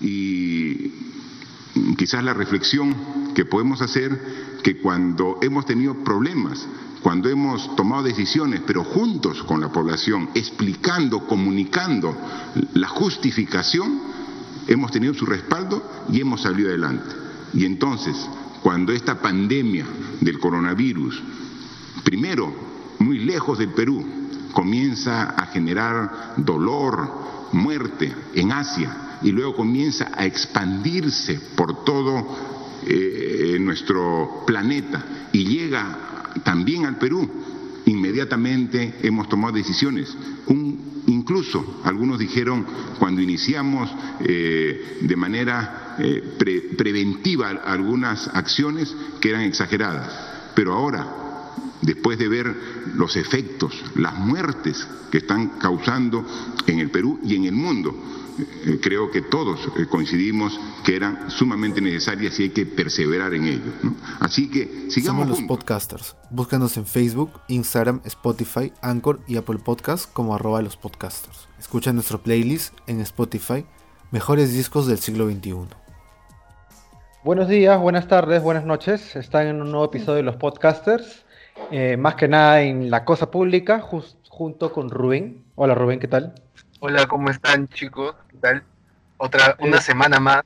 Y quizás la reflexión que podemos hacer que cuando hemos tenido problemas, cuando hemos tomado decisiones, pero juntos con la población, explicando, comunicando la justificación, hemos tenido su respaldo y hemos salido adelante. Y entonces, cuando esta pandemia del coronavirus, primero, muy lejos del Perú, comienza a generar dolor, muerte en Asia y luego comienza a expandirse por todo eh, nuestro planeta y llega también al Perú, inmediatamente hemos tomado decisiones. incluso algunos dijeron cuando iniciamos eh, de manera eh, preventiva algunas acciones que eran exageradas, pero ahora después de ver los efectos, las muertes que están causando en el Perú y en el mundo. Eh, creo que todos eh, coincidimos que eran sumamente necesarias y hay que perseverar en ello. Así que sigamos. Somos los podcasters. Búscanos en Facebook, Instagram, Spotify, Anchor y Apple Podcasts como arroba los podcasters. Escucha nuestro playlist en Spotify, Mejores Discos del Siglo XXI. Buenos días, buenas tardes, buenas noches. Están en un nuevo episodio de los podcasters. Eh, más que nada en la cosa pública, junto con Rubén. Hola Rubén, ¿qué tal? Hola, ¿cómo están chicos? ¿Qué tal? Otra, una eh, semana más.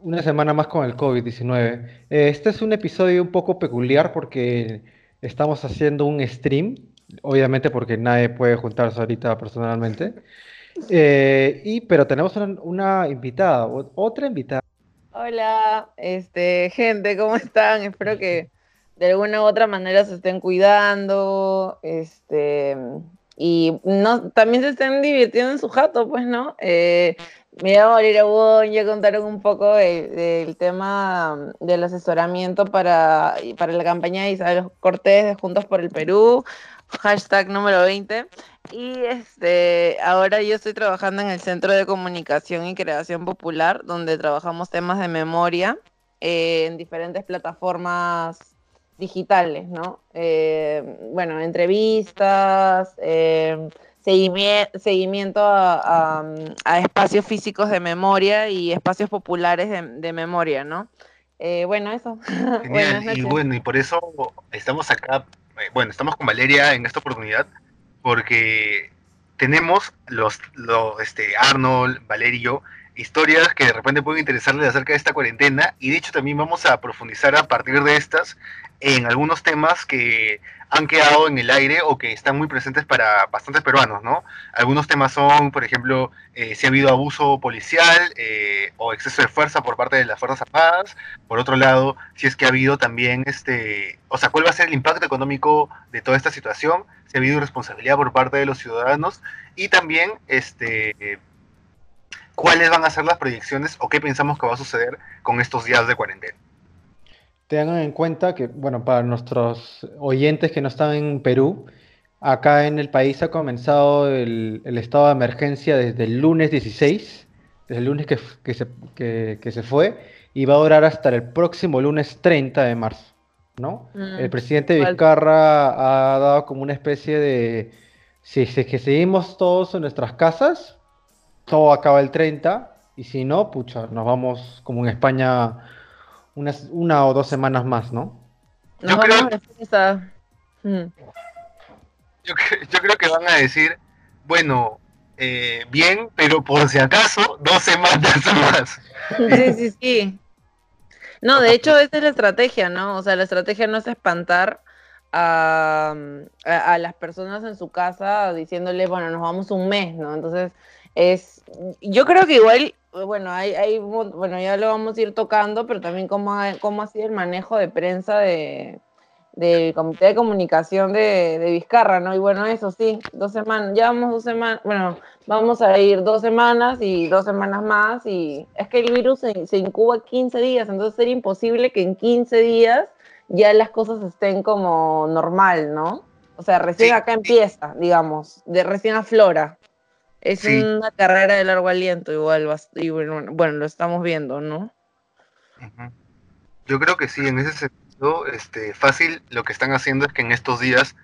Una semana más con el COVID-19. Eh, este es un episodio un poco peculiar porque estamos haciendo un stream, obviamente porque nadie puede juntarse ahorita personalmente. y, pero tenemos una, una invitada, otra invitada. Hola, este, gente, ¿cómo están? Espero que de alguna u otra manera se estén cuidando, este, y no, también se estén divirtiendo en su jato, pues, ¿no? Eh, llamo Valeria ya contaron un poco del tema del asesoramiento para, para la campaña de Isabel Cortés de Juntos por el Perú, hashtag número 20. Y este, ahora yo estoy trabajando en el Centro de Comunicación y Creación Popular, donde trabajamos temas de memoria eh, en diferentes plataformas digitales, ¿no? Eh, bueno, entrevistas, eh, seguimiento, a, espacios físicos de memoria y espacios populares de, memoria, ¿no? Eh, bueno, eso. Genial, y bueno, y por eso estamos acá, bueno, estamos con Valeria en esta oportunidad, porque tenemos los, los este, Arnold, Valerio, historias que de repente pueden interesarles acerca de esta cuarentena y de hecho también vamos a profundizar a partir de estas en algunos temas que han quedado en el aire o que están muy presentes para bastantes peruanos, ¿no? Algunos temas son, por ejemplo, eh, si ha habido abuso policial eh, o exceso de fuerza por parte de las Fuerzas Armadas. Por otro lado, si es que ha habido también, este, o sea, cuál va a ser el impacto económico de toda esta situación, si ha habido irresponsabilidad por parte de los ciudadanos y también, este, cuáles van a ser las proyecciones o qué pensamos que va a suceder con estos días de cuarentena tengan en cuenta que, bueno, para nuestros oyentes que no están en Perú, acá en el país ha comenzado el, estado de emergencia desde el lunes 16, desde el lunes que, se, que, se, fue, y va a durar hasta el próximo lunes 30 de marzo, ¿no? Mm, el presidente Vizcarra ha dado como una especie de, si es que seguimos todos en nuestras casas, todo acaba el 30, y si no, pucha, nos vamos como en España una o dos semanas más, ¿no? Yo creo, mm. yo, creo que van a decir, bueno, eh, bien, pero por si acaso, dos semanas más. Sí, sí, sí. No, de hecho, esa es la estrategia, ¿no? O sea, la estrategia no es espantar a, a, las personas en su casa diciéndole, bueno, nos vamos un mes, ¿no? Entonces, es, yo creo que igual bueno, hay, hay, bueno, ya lo vamos a ir tocando, pero también cómo ha, cómo ha sido el manejo de prensa de, del Comité de Comunicación de, de, Vizcarra, ¿no? Y bueno, eso sí, dos semanas, ya vamos dos semanas, bueno, vamos a ir dos semanas y dos semanas más, y es que el virus se, se incuba 15 días, entonces sería imposible que en 15 días ya las cosas estén como normal, ¿no? O sea, recién acá empieza, digamos, de recién aflora. Es una carrera de largo aliento igual, y bueno, bueno, lo estamos viendo, ¿no? Yo creo que sí, en ese sentido, este, fácil lo que están haciendo es que en estos días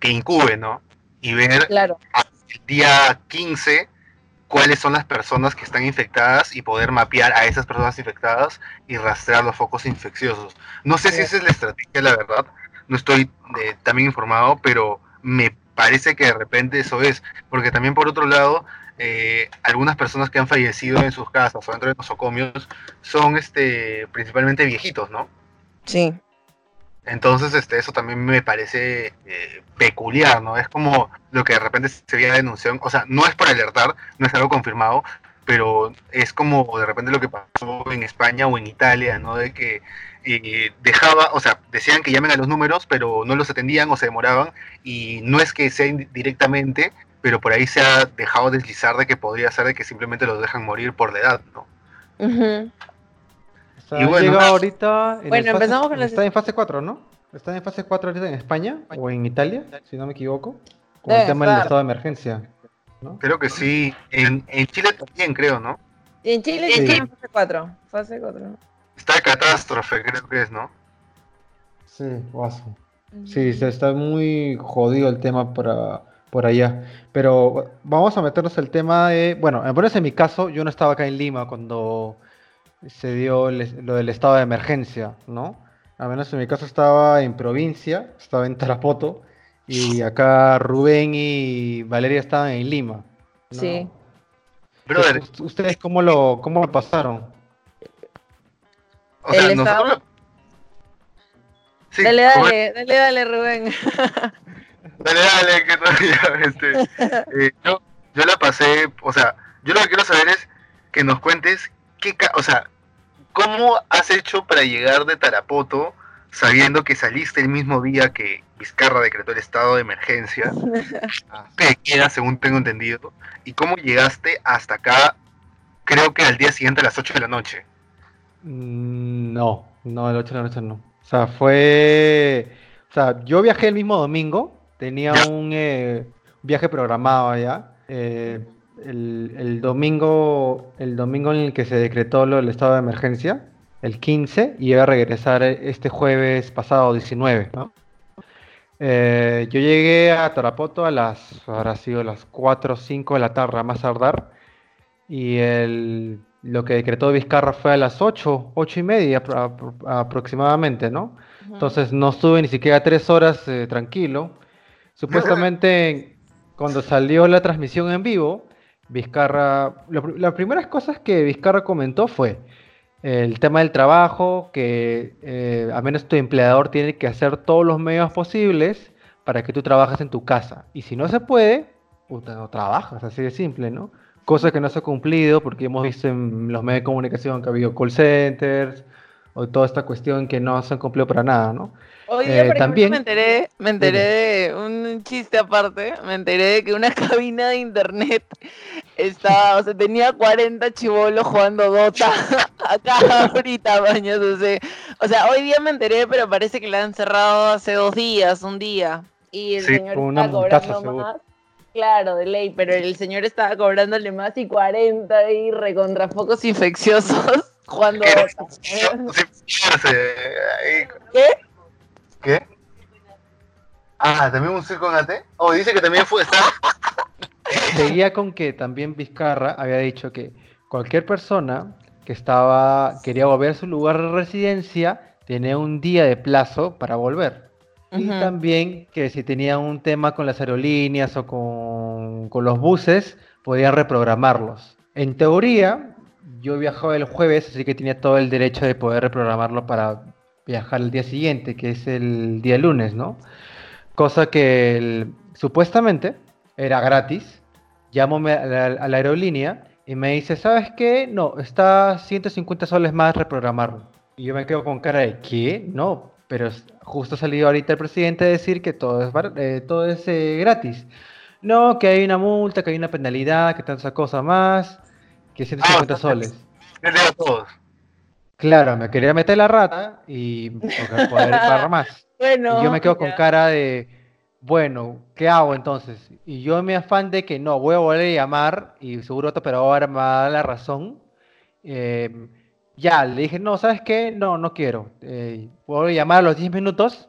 que incube, ¿no? Y ver claro. el día 15 cuáles son las personas que están infectadas y poder mapear a esas personas infectadas y rastrear los focos infecciosos. No sé si esa es la estrategia, la verdad, no estoy eh, también informado, pero me parece que de repente eso es, porque también por otro lado, eh, algunas personas que han fallecido en sus casas o dentro de nosocomios son este, principalmente viejitos, ¿no? Sí. Entonces, este, eso también me parece eh, peculiar, ¿no? Es como lo que de repente se había denunciado, o sea, no es por alertar, no es algo confirmado, pero es como de repente lo que pasó en España o en Italia, ¿no? De que eh, dejaba, o sea, decían que llamen a los números, pero no los atendían o se demoraban, y no es que sea directamente, pero por ahí se ha dejado deslizar de que podría ser de que simplemente los dejan morir por la edad, ¿no? y bueno, ahorita. En bueno, empezamos con Está en fase 4, ¿no? Está en fase 4 ahorita en España o en Italia, si no me equivoco. Con el tema del estado de emergencia. ¿no? Creo que sí. En, en, Chile también, creo, ¿no? En Chile sí, en fase 4. Fase 4. Está catástrofe, creo que es, ¿no? Sí, guaso. Sí, se está muy jodido el tema para, por allá. Pero vamos a meternos el tema de. Bueno, en mi caso, yo no estaba acá en Lima cuando se dio lo del estado de emergencia, ¿no? A menos en mi caso estaba en provincia, estaba en Tarapoto, y acá Rubén y Valeria estaban en Lima. Sí. Brother. ¿Ustedes cómo lo, cómo lo pasaron? O sea, El nosotros... Sí, dale, dale, dale, dale, Rubén. dale, dale, que todavía, este, eh, yo, yo la pasé, o sea, yo lo que quiero saber es que nos cuentes qué, o sea, ¿Cómo has hecho para llegar de Tarapoto sabiendo que saliste el mismo día que Vizcarra decretó el estado de emergencia? que queda, según tengo entendido. ¿Y cómo llegaste hasta acá, creo que al día siguiente a las 8 de la noche? Mm, no, no, las 8 de la noche no. O sea, fue... O sea, yo viajé el mismo domingo, tenía un eh, viaje programado allá. Eh, el, domingo, el domingo en el que se decretó lo, el estado de emergencia, el 15, y iba a regresar este jueves pasado, 19, eh, yo llegué a Tarapoto a las, habrá sido las 4 o 5 de la tarde, a más tardar, y el, lo que decretó Vizcarra fue a las 8, 8 y media aproximadamente, ¿no? Entonces no estuve ni siquiera tres horas eh, tranquilo. Supuestamente cuando salió la transmisión en vivo, Vizcarra, las primeras cosas que Vizcarra comentó fue el tema del trabajo, que eh, al menos tu empleador tiene que hacer todos los medios posibles para que tú trabajes en tu casa. Y si no se puede, no trabajas, así de simple, ¿no? Cosa que no se ha cumplido porque hemos visto en los medios de comunicación que ha habido call centers o toda esta cuestión que no se han cumplido para nada, ¿no? Oye, eh, también me enteré, me enteré de un chiste aparte, me enteré de que una cabina de internet estaba, o sea, tenía 40 chivolos jugando Dota acá ahorita, baños, o sea, o sea, hoy día me enteré, pero parece que la han cerrado hace dos días, un día, y el señor estaba cobrando más. Claro, de ley, pero el señor estaba cobrándole más y 40 ahí recontra focos infecciosos jugando Dota. ¿Qué? ¿Qué? Ah, ¿también un circo en AT? Oh, dice que también fue. Seguía con que también Vizcarra había dicho que cualquier persona que estaba quería volver a su lugar de residencia tenía un día de plazo para volver. Y también que si tenía un tema con las aerolíneas o con, con los buses, podía reprogramarlos. En teoría, yo viajaba el jueves, así que tenía todo el derecho de poder reprogramarlo para viajar el día siguiente, que es el día lunes, ¿no? Cosa que supuestamente era gratis. Llamo a la, aerolínea y me dice, ¿sabes qué? No, está 150 soles más reprogramarlo. Y yo me quedo con cara de, ¿qué? No, pero justo ha salido ahorita el presidente a decir que todo es, eh, todo es eh, gratis. No, que hay una multa, que hay una penalidad, que tantas cosas más, que 150 ah, soles. a todos. Claro, me quería meter la rata y poder pagar más. Bueno, y yo me quedo con cara de, bueno, ¿qué hago entonces? Y yo me afán de que no, voy a volver a llamar y seguro pero ahora me va a dar la razón. Eh, ya, le dije, no, ¿sabes qué? No, no quiero. Eh, voy a llamar a los 10 minutos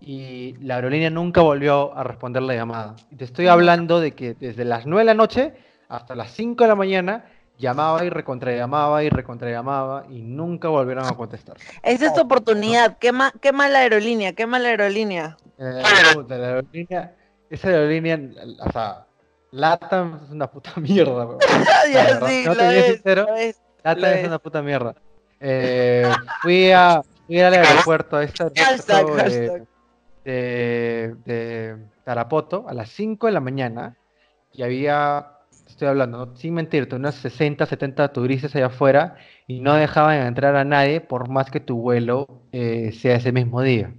y la aerolínea nunca volvió a responder la llamada. Te estoy hablando de que desde las 9 de la noche hasta las 5 de la mañana, llamaba y recontrallamaba y recontrallamaba y nunca volvieron a contestar. Esa es tu oportunidad. Qué, ma qué mala aerolínea, qué mala aerolínea. Eh, puta, la aerolínea, esa aerolínea, o sea, LATAM es una puta mierda, ya sí, no te es, sincero, es. LATAM Lo es una puta mierda. Eh, fui, a, fui al aeropuerto a este Hashtag, aeropuerto de, hashtag. de, de Tarapoto a las 5 de la mañana y había, estoy hablando, ¿no? sin mentirte, unas 60, 70 turistas allá afuera y no dejaban entrar a nadie por más que tu vuelo eh, sea ese mismo día.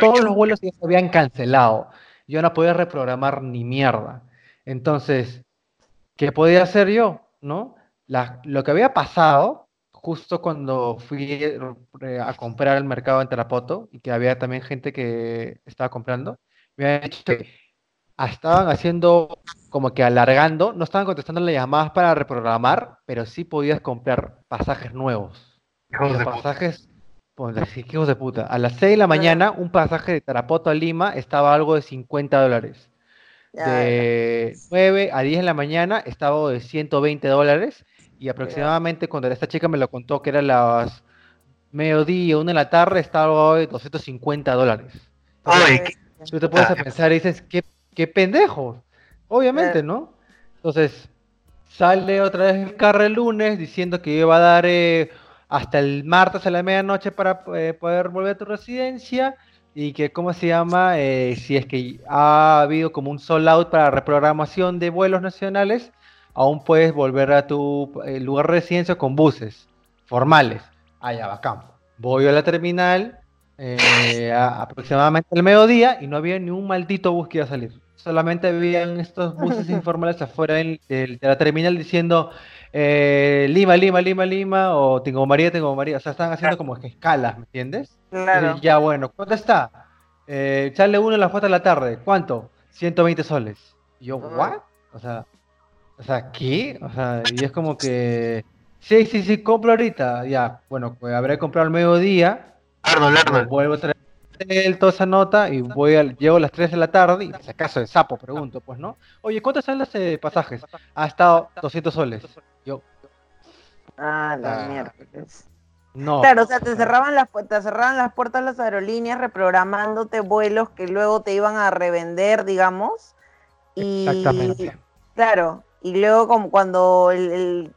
Todos los vuelos ya se habían cancelado. Yo no podía reprogramar ni mierda. Entonces, ¿qué podía hacer yo? ¿No? La- lo que había pasado, justo cuando fui eh, a comprar al mercado en Tarapoto, y que había también gente que estaba comprando, me habían dicho que estaban haciendo como que alargando, no estaban contestando las llamadas para reprogramar, pero sí podías comprar pasajes nuevos. Hijos Los de puta. pasajes, pues, así que hijos de puta. A las 6 de la mañana, un pasaje de Tarapoto a Lima estaba algo de 50 dólares. De 9 a 10 de la mañana estaba de 120 dólares. Y aproximadamente cuando esta chica me lo contó que era las mediodía, una de la tarde, estaba de 250 dólares. Entonces, Oye, ¿qué- Tú te puedes Ah. pensar y dices, qué, qué pendejo. Obviamente, ¿no? Entonces, sale otra vez el carro el lunes diciendo que iba a dar eh, hasta el martes a la medianoche para eh, poder volver a tu residencia y que, ¿cómo se llama? Eh, si es que ha habido como un sold out para reprogramación de vuelos nacionales, aún puedes volver a tu eh, lugar de residencia con buses formales. Allá bacán. Voy a la terminal, eh, a- aproximadamente al mediodía y no había ni un maldito bus que iba a salir. Solamente habían estos buses informales afuera del- del- de la terminal diciendo eh, Lima, Lima, Lima, Lima o Tengo María, Tengo María. O sea, están haciendo como que escalas, ¿me entiendes? Claro. Ya bueno, ¿cuánto está? Eh, sale uno a las 4 de la tarde. ¿Cuánto? 120 soles. Y yo. ¿what? O sea, o sea, ¿qué? O sea, y es como que, sí, sí, sí, compro ahorita. Ya, bueno, pues habré comprado al mediodía. Arnold, Arnold. vuelvo a traer el- toda esa nota y voy al, llego a las 3 de la tarde y si acaso de sapo pregunto, pues, ¿no? Oye, ¿cuántos son los eh, pasajes? Ha estado 200 soles. Yo, Ah, la Ah. mierda. no. Claro, o sea, te cerraban las te cerraban las puertas las aerolíneas reprogramándote vuelos que luego te iban a revender, digamos. Y Exactamente. claro, y luego como cuando el, el-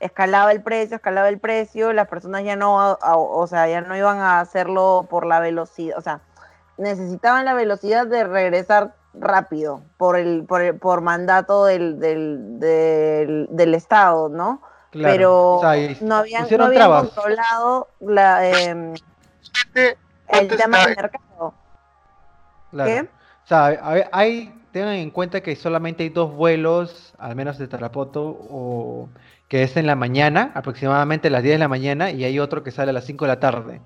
escalaba el precio, escalaba el precio, las personas ya no, a- a- o sea, ya no iban a hacerlo por la velocidad, o sea, necesitaban la velocidad de regresar rápido por el por, el- por mandato del, del, del, del Estado, ¿no? Claro. Pero O sea, y no habían, no habían controlado la, em, el ¿Cuánto tema del mercado. Claro. ¿Qué? O sea, hay- tengan en cuenta que solamente hay dos vuelos, al menos de Tarapoto, o, que es en la mañana, aproximadamente a las 10 de la mañana, y hay otro que sale a las 5 de la tarde,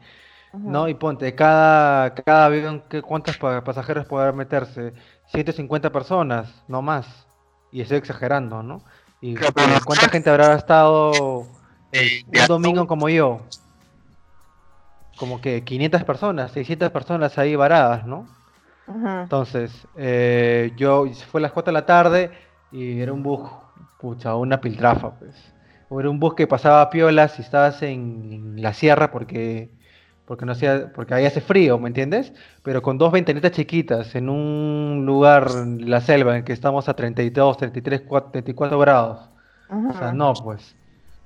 ¿no? Y ponte, cada, cada avión, ¿qué- ¿cuántos pa- pasajeros podrán meterse? 150 personas, no más. Y estoy exagerando, ¿no? Y eh, ¿cuánta gente habrá estado Eh, un domingo como yo? Como que 500 personas, 600 personas ahí varadas, ¿no? Entonces, eh, yo fue a las 4 de la tarde y era un bus, pucha, una piltrafa, pues. O Era un bus que pasaba piolas si estabas en, en la sierra porque, porque no hacía, porque ahí hace frío, ¿me entiendes? Pero con dos ventanitas chiquitas en un lugar en la selva en que estamos a 32, 33, 4, 34 grados. O sea, no, pues.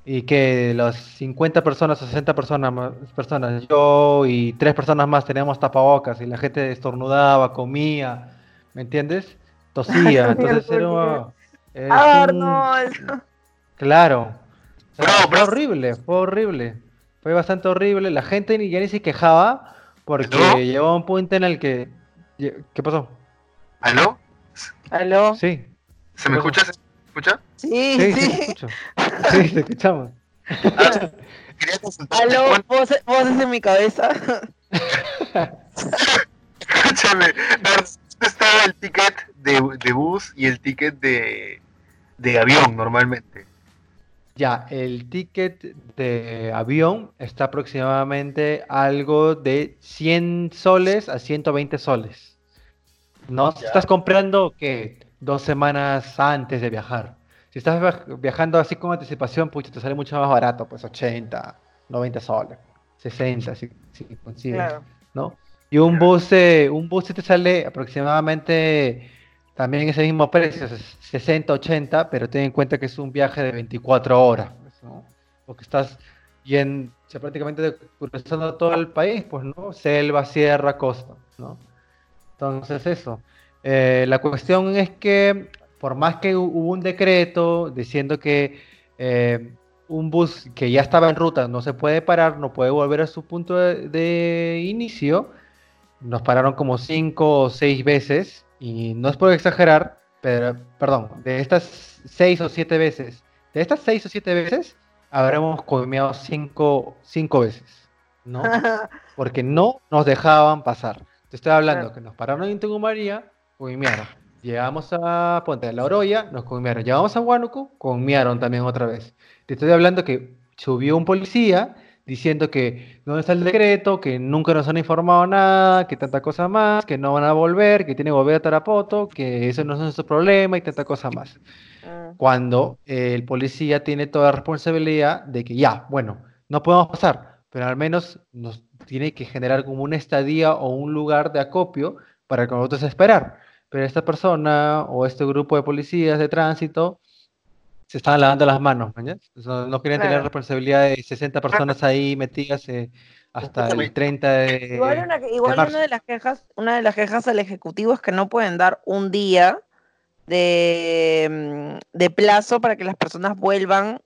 Y que las 50 personas o 60 personas, personas, yo y tres personas más teníamos tapabocas y la gente estornudaba, comía, ¿me entiendes? Tosía, entonces era, es Ah, un- no, eso- Claro. Fue horrible, fue horrible. Fue bastante horrible. La gente ni, ya ni se quejaba porque ¿No? llegó un punto en el que... ¿Qué pasó? ¿Aló? ¿Aló? Sí, ¿Se me escucha? ¿Se me escucha? Sí, sí, sí. escucho. Sí, te escuchamos. Ah, quería ¿Aló? ¿Voces, voces en mi cabeza? Escúchame, ¿dónde estaba el ticket de, de bus y el ticket de, de avión normalmente? Ya, el ticket de avión está aproximadamente algo de 100 soles a 120 soles. ¿No? Ya. estás comprando que dos semanas antes de viajar. Si estás viaj- viajando así con anticipación, pucha, te sale mucho más barato, pues 80, 90 soles, 60, si, si consigues, Claro. ¿no? Y un bus, eh, un bus te sale aproximadamente también ese mismo precio, ses- 60, 80, pero ten en cuenta que es un viaje de 24 horas, pues, ¿no? Porque estás o sea, prácticamente cruzando todo el país, pues, ¿no? Selva, sierra, costa, ¿no? Entonces eso. Eh, la cuestión es que por más que hu- hubo un decreto diciendo que eh, un bus que ya estaba en ruta no se puede parar, no puede volver a su punto de, de inicio, nos pararon como cinco o seis veces y no es por exagerar, pero perdón, de estas seis o siete veces, de estas seis o siete veces habremos comido cinco, cinco veces, ¿no? porque no nos dejaban pasar. Te estoy hablando Claro. que nos pararon en Tucumaría, coimearon. Llegamos a Ponte de la Oroya, nos coimearon. Llegamos a Huánuco, coimearon también otra vez. Te estoy hablando que subió un policía diciendo que dónde está el decreto, que nunca nos han informado nada, que tanta cosa más, que no van a volver, que tienen que volver a Tarapoto, que eso no es nuestro problema y tanta cosa más Mm, cuando eh, el policía tiene toda la responsabilidad de que ya, bueno, no podemos pasar, pero al menos nos tiene que generar como una estadía o un lugar de acopio para que nosotros esperar. Pero esta persona o este grupo de policías de tránsito se estaban lavando las manos, ¿mañas? O sea, no querían tener responsabilidad de 60 personas ahí metidas eh, hasta el 30 de, Igual, una, marzo. de las quejas, una de las quejas al ejecutivo es que no pueden dar un día de, mm, de plazo para que las personas vuelvan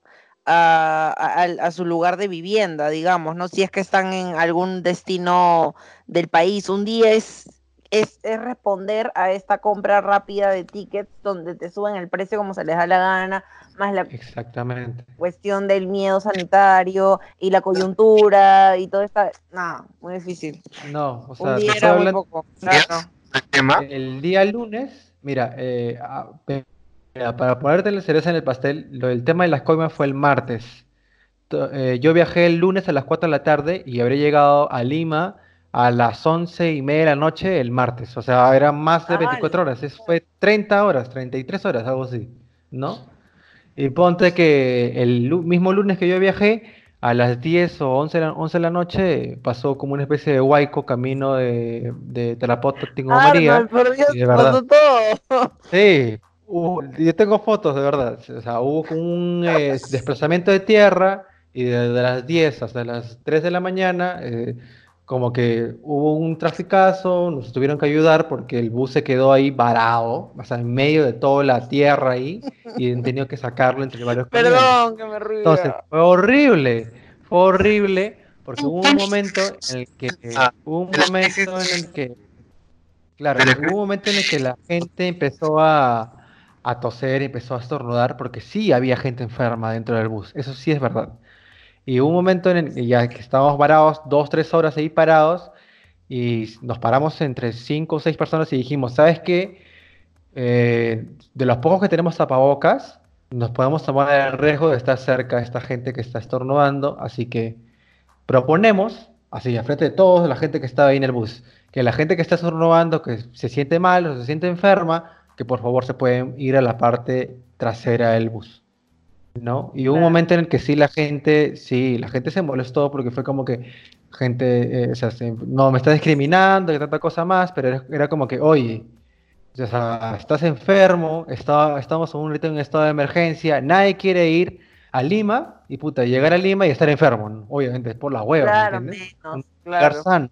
a, a su lugar de vivienda, digamos, ¿no? Si es que están en algún destino del país. Un día es, es, es responder a esta compra rápida de tickets donde te suben el precio como se les da la gana, más la Exactamente. cuestión del miedo sanitario y la coyuntura y todo esta... No, muy difícil. No, o sea, día era muy poco. El día lunes, mira, eh, ah, para ponerte la cereza en el pastel, lo del tema de las coimas fue el martes. Eh, yo viajé el lunes a las 4 de la tarde y habré llegado a Lima a las 11 y media de la noche el martes. O sea, eran más de Ah, 24 horas. Eso fue 30 horas, 33 horas, algo así, ¿no? Y ponte que el mismo lunes que yo viajé, a las 10 o 11 de la, 11 de la noche, pasó como una especie de huaico camino de, de Tarapoto Tingo María. Arnold, por Dios, y de verdad. pasó todo. Sí, hubo- yo tengo fotos de verdad. O sea, hubo un eh, desplazamiento de tierra y desde las 10 hasta las 3 de la mañana, eh, como que hubo un traficazo, nos tuvieron que ayudar porque el bus se quedó ahí varado, o sea, en medio de toda la tierra ahí, y han tenido que sacarlo entre varios camiones. Perdón, que me río. Entonces, fue horrible, fue horrible, porque hubo un momento en el que, Ah, hubo un momento en el que, claro, hubo un momento en el que la gente empezó a, a toser, empezó a estornudar, porque sí había gente enferma dentro del bus, eso sí es verdad. Y hubo un momento en el que ya que estábamos parados, dos, tres horas ahí parados, y nos paramos entre cinco o seis personas y dijimos, ¿sabes qué? Eh, de los pocos que tenemos tapabocas, nos podemos tomar el riesgo de estar cerca de esta gente que está estornudando, así que proponemos, así, a frente de todos, la gente que estaba ahí en el bus, que la gente que está estornudando, que se siente mal o se siente enferma, que por favor se pueden ir a la parte trasera del bus. ¿No? Y hubo un momento en el que sí la gente, sí, la gente se molestó porque fue como que gente, eh, o sea, se- no, me está discriminando y tanta cosa más, pero era, era como que, oye, o sea, estás enfermo, está, estamos en un estado de emergencia, nadie quiere ir a Lima y puta, llegar a Lima y estar enfermo, ¿no? obviamente es por la hueva, ¿me Claro, menos, claro. sano,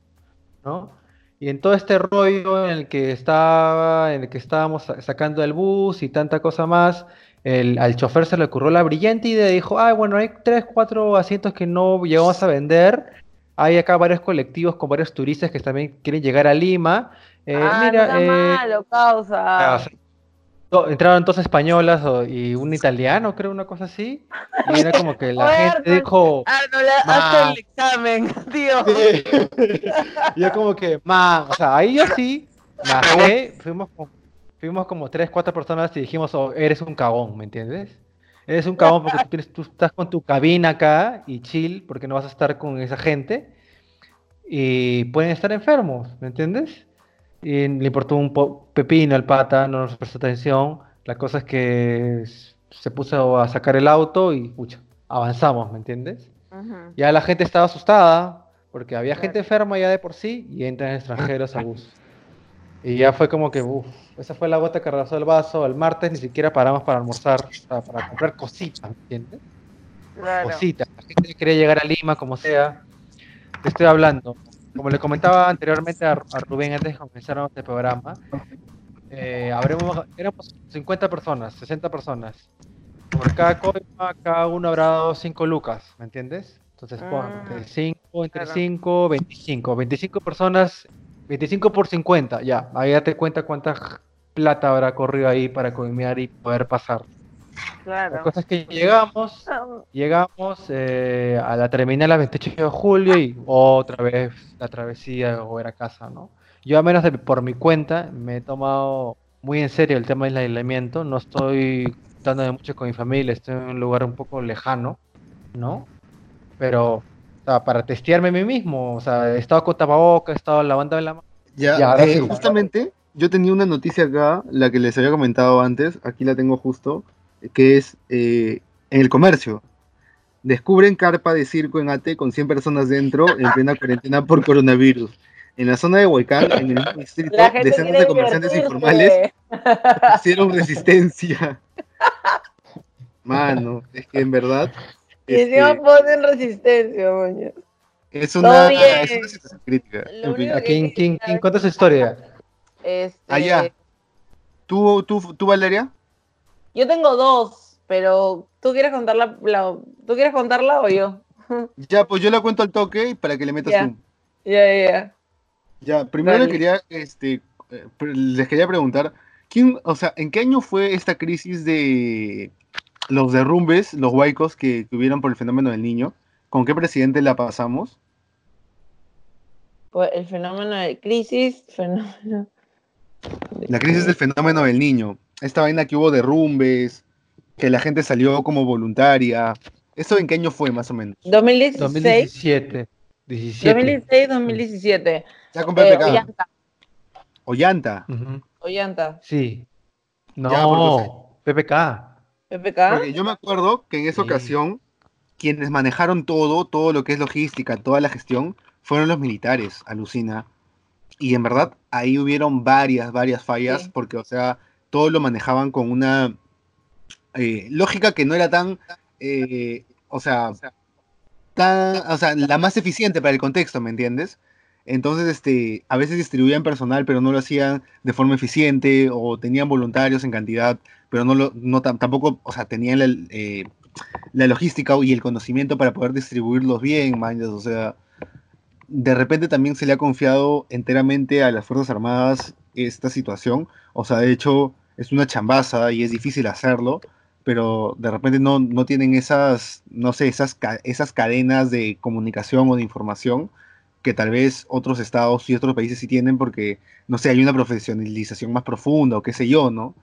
¿no? Y en todo este rollo en el que estaba, en el que estábamos sa- sacando el bus y tanta cosa más, el, al chofer se le ocurrió la brillante idea, dijo, ah, bueno, hay tres, cuatro asientos que no llegamos a vender, hay acá varios colectivos con varios turistas que también quieren llegar a Lima, eh, ah, mira, no eh, malo, causa. Ah, o sea, to- entraron dos españolas y un italiano, creo, una cosa así. Y era como que la Oye, gente Arnold. dijo. Arnold, hazte Ma. el examen, tío. y yo como que, man, o sea, ahí yo sí, bajé, fuimos, con- fuimos como tres, cuatro personas y dijimos, oh, eres un cagón, ¿me entiendes? Eres un cagón porque tú, tienes, tú estás con tu cabina acá y chill porque no vas a estar con esa gente y pueden estar enfermos, ¿me entiendes? Y le importó un pepino al pata, no nos prestó atención. La cosa es que se puso a sacar el auto y, pucha, avanzamos, ¿me entiendes? Ya la gente estaba asustada porque había gente enferma ya de por sí y entran extranjeros a bus. Y ya fue como que, uff, esa fue la gota que rebasó el vaso. El martes ni siquiera paramos para almorzar, o sea, para comprar cositas, ¿me entiendes? Claro. Cositas. La gente quería llegar a Lima, como sea. Te estoy hablando. Como le comentaba anteriormente a, a Rubén antes de comenzar este programa, eh, habremos, éramos 50 personas, 60 personas. Por cada coima, cada uno habrá dado 5 lucas, ¿me entiendes? Entonces, Ah, ponte 5 entre claro. 5, 25. 25 personas, 25 por 50, ya. Ahí date cuenta cuánta plata habrá corrido ahí para coimear y poder pasar. La Claro. cosa es que llegamos, llegamos eh, a la terminal a 28 de julio y otra vez la travesía de volver a casa, ¿no? Yo, a menos de por mi cuenta, me he tomado muy en serio el tema del aislamiento. No estoy dándome mucho con mi familia, estoy en un lugar un poco lejano, ¿no? Pero, o sea, para testearme a mí mismo, o sea, he estado con tapabocas, he estado lavando la mano. Ya, Ya, eh, sí. justamente, yo tenía una noticia acá, la que les había comentado antes, aquí la tengo justo, que es eh, en el comercio. Descubren carpa de circo en Ate con 100 personas dentro en plena cuarentena por coronavirus. En la zona de Huaycán, en el mismo distrito, decenas de comerciantes divertirse. informales hicieron resistencia. Mano, es que en verdad Y encima ponen resistencia, moño. es, todo una, es una situación crítica. Lo En fin. único ¿A que quién, cuenta esa historia? Este, Allá. ¿Tú, tú, tú, Valeria? Yo tengo dos, pero ¿tú quieres contarla, la, ¿tú quieres contarla o yo? Ya, pues yo la cuento al toque para que le metas Ya. un. Ya, ya, ya. Ya, primero le Dale. quería, este, eh, les quería preguntar, ¿quién, o sea, ¿en qué año fue esta crisis de los derrumbes, los huaicos que, que hubieron por el fenómeno del niño? ¿Con qué presidente la pasamos? Pues el fenómeno de crisis, fenómeno. La crisis del fenómeno del niño. Esta vaina que hubo derrumbes, que la gente salió como voluntaria. ¿Eso en qué año fue, más o menos? 2016, 2017. 17. 2016, 2017. Ya con Eh, PPK. Ollanta, Ollanta. Ujú. Ollanta. Sí. No, Ya, porque, PPK. PPK. Porque yo me acuerdo que en esa Sí. ocasión, quienes manejaron todo, todo lo que es logística, toda la gestión, fueron los militares, alucina. Y en verdad, ahí hubieron varias, varias fallas, Sí. porque, o sea, todo lo manejaban con una eh, lógica que no era tan, eh, o sea, tan, o sea, la más eficiente para el contexto, ¿me entiendes? Entonces, este, a veces distribuían personal, pero no lo hacían de forma eficiente, o tenían voluntarios en cantidad, pero no tampoco, o sea, tenían la, eh, la logística y el conocimiento para poder distribuirlos bien, man, o sea, de repente también se le ha confiado enteramente a las Fuerzas Armadas esta situación, o sea, de hecho, es una chambaza y es difícil hacerlo, pero de repente no, tienen esas, no sé, esas cadenas de comunicación o de información que tal vez otros estados y otros países sí tienen porque, no sé, hay una profesionalización más profunda o qué sé yo, ¿no?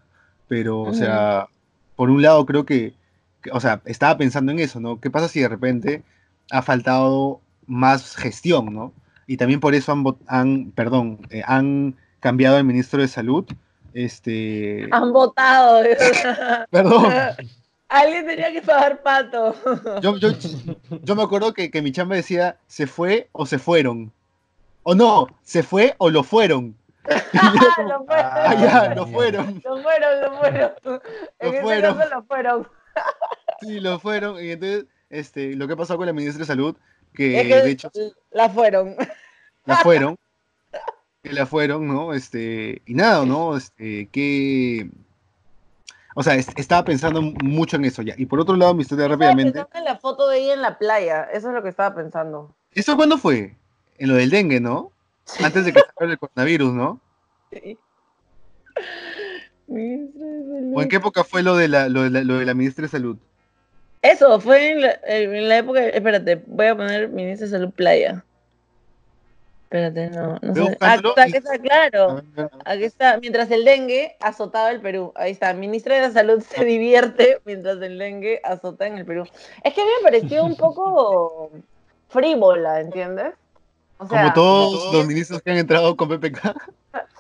Pero, o sea, por un lado creo que, que- o sea, estaba pensando en eso, ¿no? ¿Qué pasa si de repente ha faltado más gestión, ¿no? Y también por eso han, han perdón, eh, han cambiado al ministro de Salud, este... Han votado. Perdón. Alguien tenía que pagar pato. Yo, yo, yo me acuerdo que, que mi chamba decía, ¿se fue o se fueron? O no, ¿se fue o lo fueron? Ah, como, lo fueron. ah, ya, lo fueron. Lo fueron, lo fueron. En ese fueron. caso lo fueron. Sí, lo fueron. Y entonces, este, lo que pasó con la ministra de Salud, que, Es que de hecho la fueron. la fueron, que la fueron, ¿no? Este, y nada, ¿no? Este, que... O sea, es- estaba pensando mucho en eso ya. Y por otro lado, mi historia rápidamente. en la foto de ella en la playa. Eso es lo que estaba pensando. ¿Eso cuándo fue? En lo del dengue, ¿no? Antes de que saliera el coronavirus, ¿no? Sí. Ministra de Salud. ¿O en qué época fue lo de la, lo de la, lo de la ministra de Salud? Eso, fue en la, en la época. Espérate, voy a poner Ministra de Salud Playa. Espérate, no. no sé. Ah, está, aquí está, claro. Ah, Aquí está. Mientras el dengue azotaba el Perú. Ahí está. Ministra de la Salud se divierte mientras el dengue azota en el Perú. Es que a mí me pareció un poco frívola, ¿entiendes? O sea, Como todos los ministros que han entrado con PPK.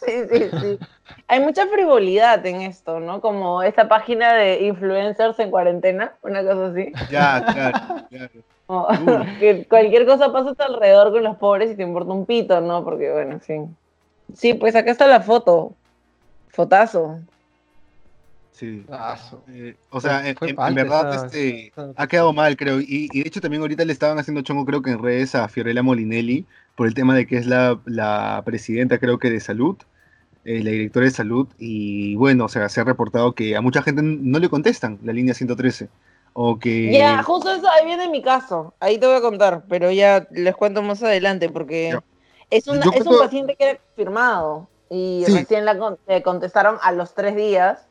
Sí, sí, sí. Hay mucha frivolidad en esto, ¿no? Como esta página de influencers en cuarentena, una cosa así. Ya, claro, claro. Que cualquier cosa pasa a tu alrededor con los pobres y te importa un pito, ¿no? Porque, bueno, en fin. Sí, pues acá está la foto. Fotazo. Sí. Eh, o sea, Fue- en, fue en- en falta verdad esa- este, esa ha quedado mal, creo. Y, y de hecho también ahorita le estaban haciendo chongo, creo que en redes a Fiorella Molinelli, por el tema de que es la, la presidenta, creo que de salud, eh, la directora de salud. Y bueno, o sea, se ha reportado que a mucha gente no le contestan la línea 113. O que... Ya, justo eso, ahí viene mi caso. Ahí te voy a contar, pero ya les cuento más adelante porque es, una- es un paciente que era confirmado y Sí. recién la le contestaron a los tres días.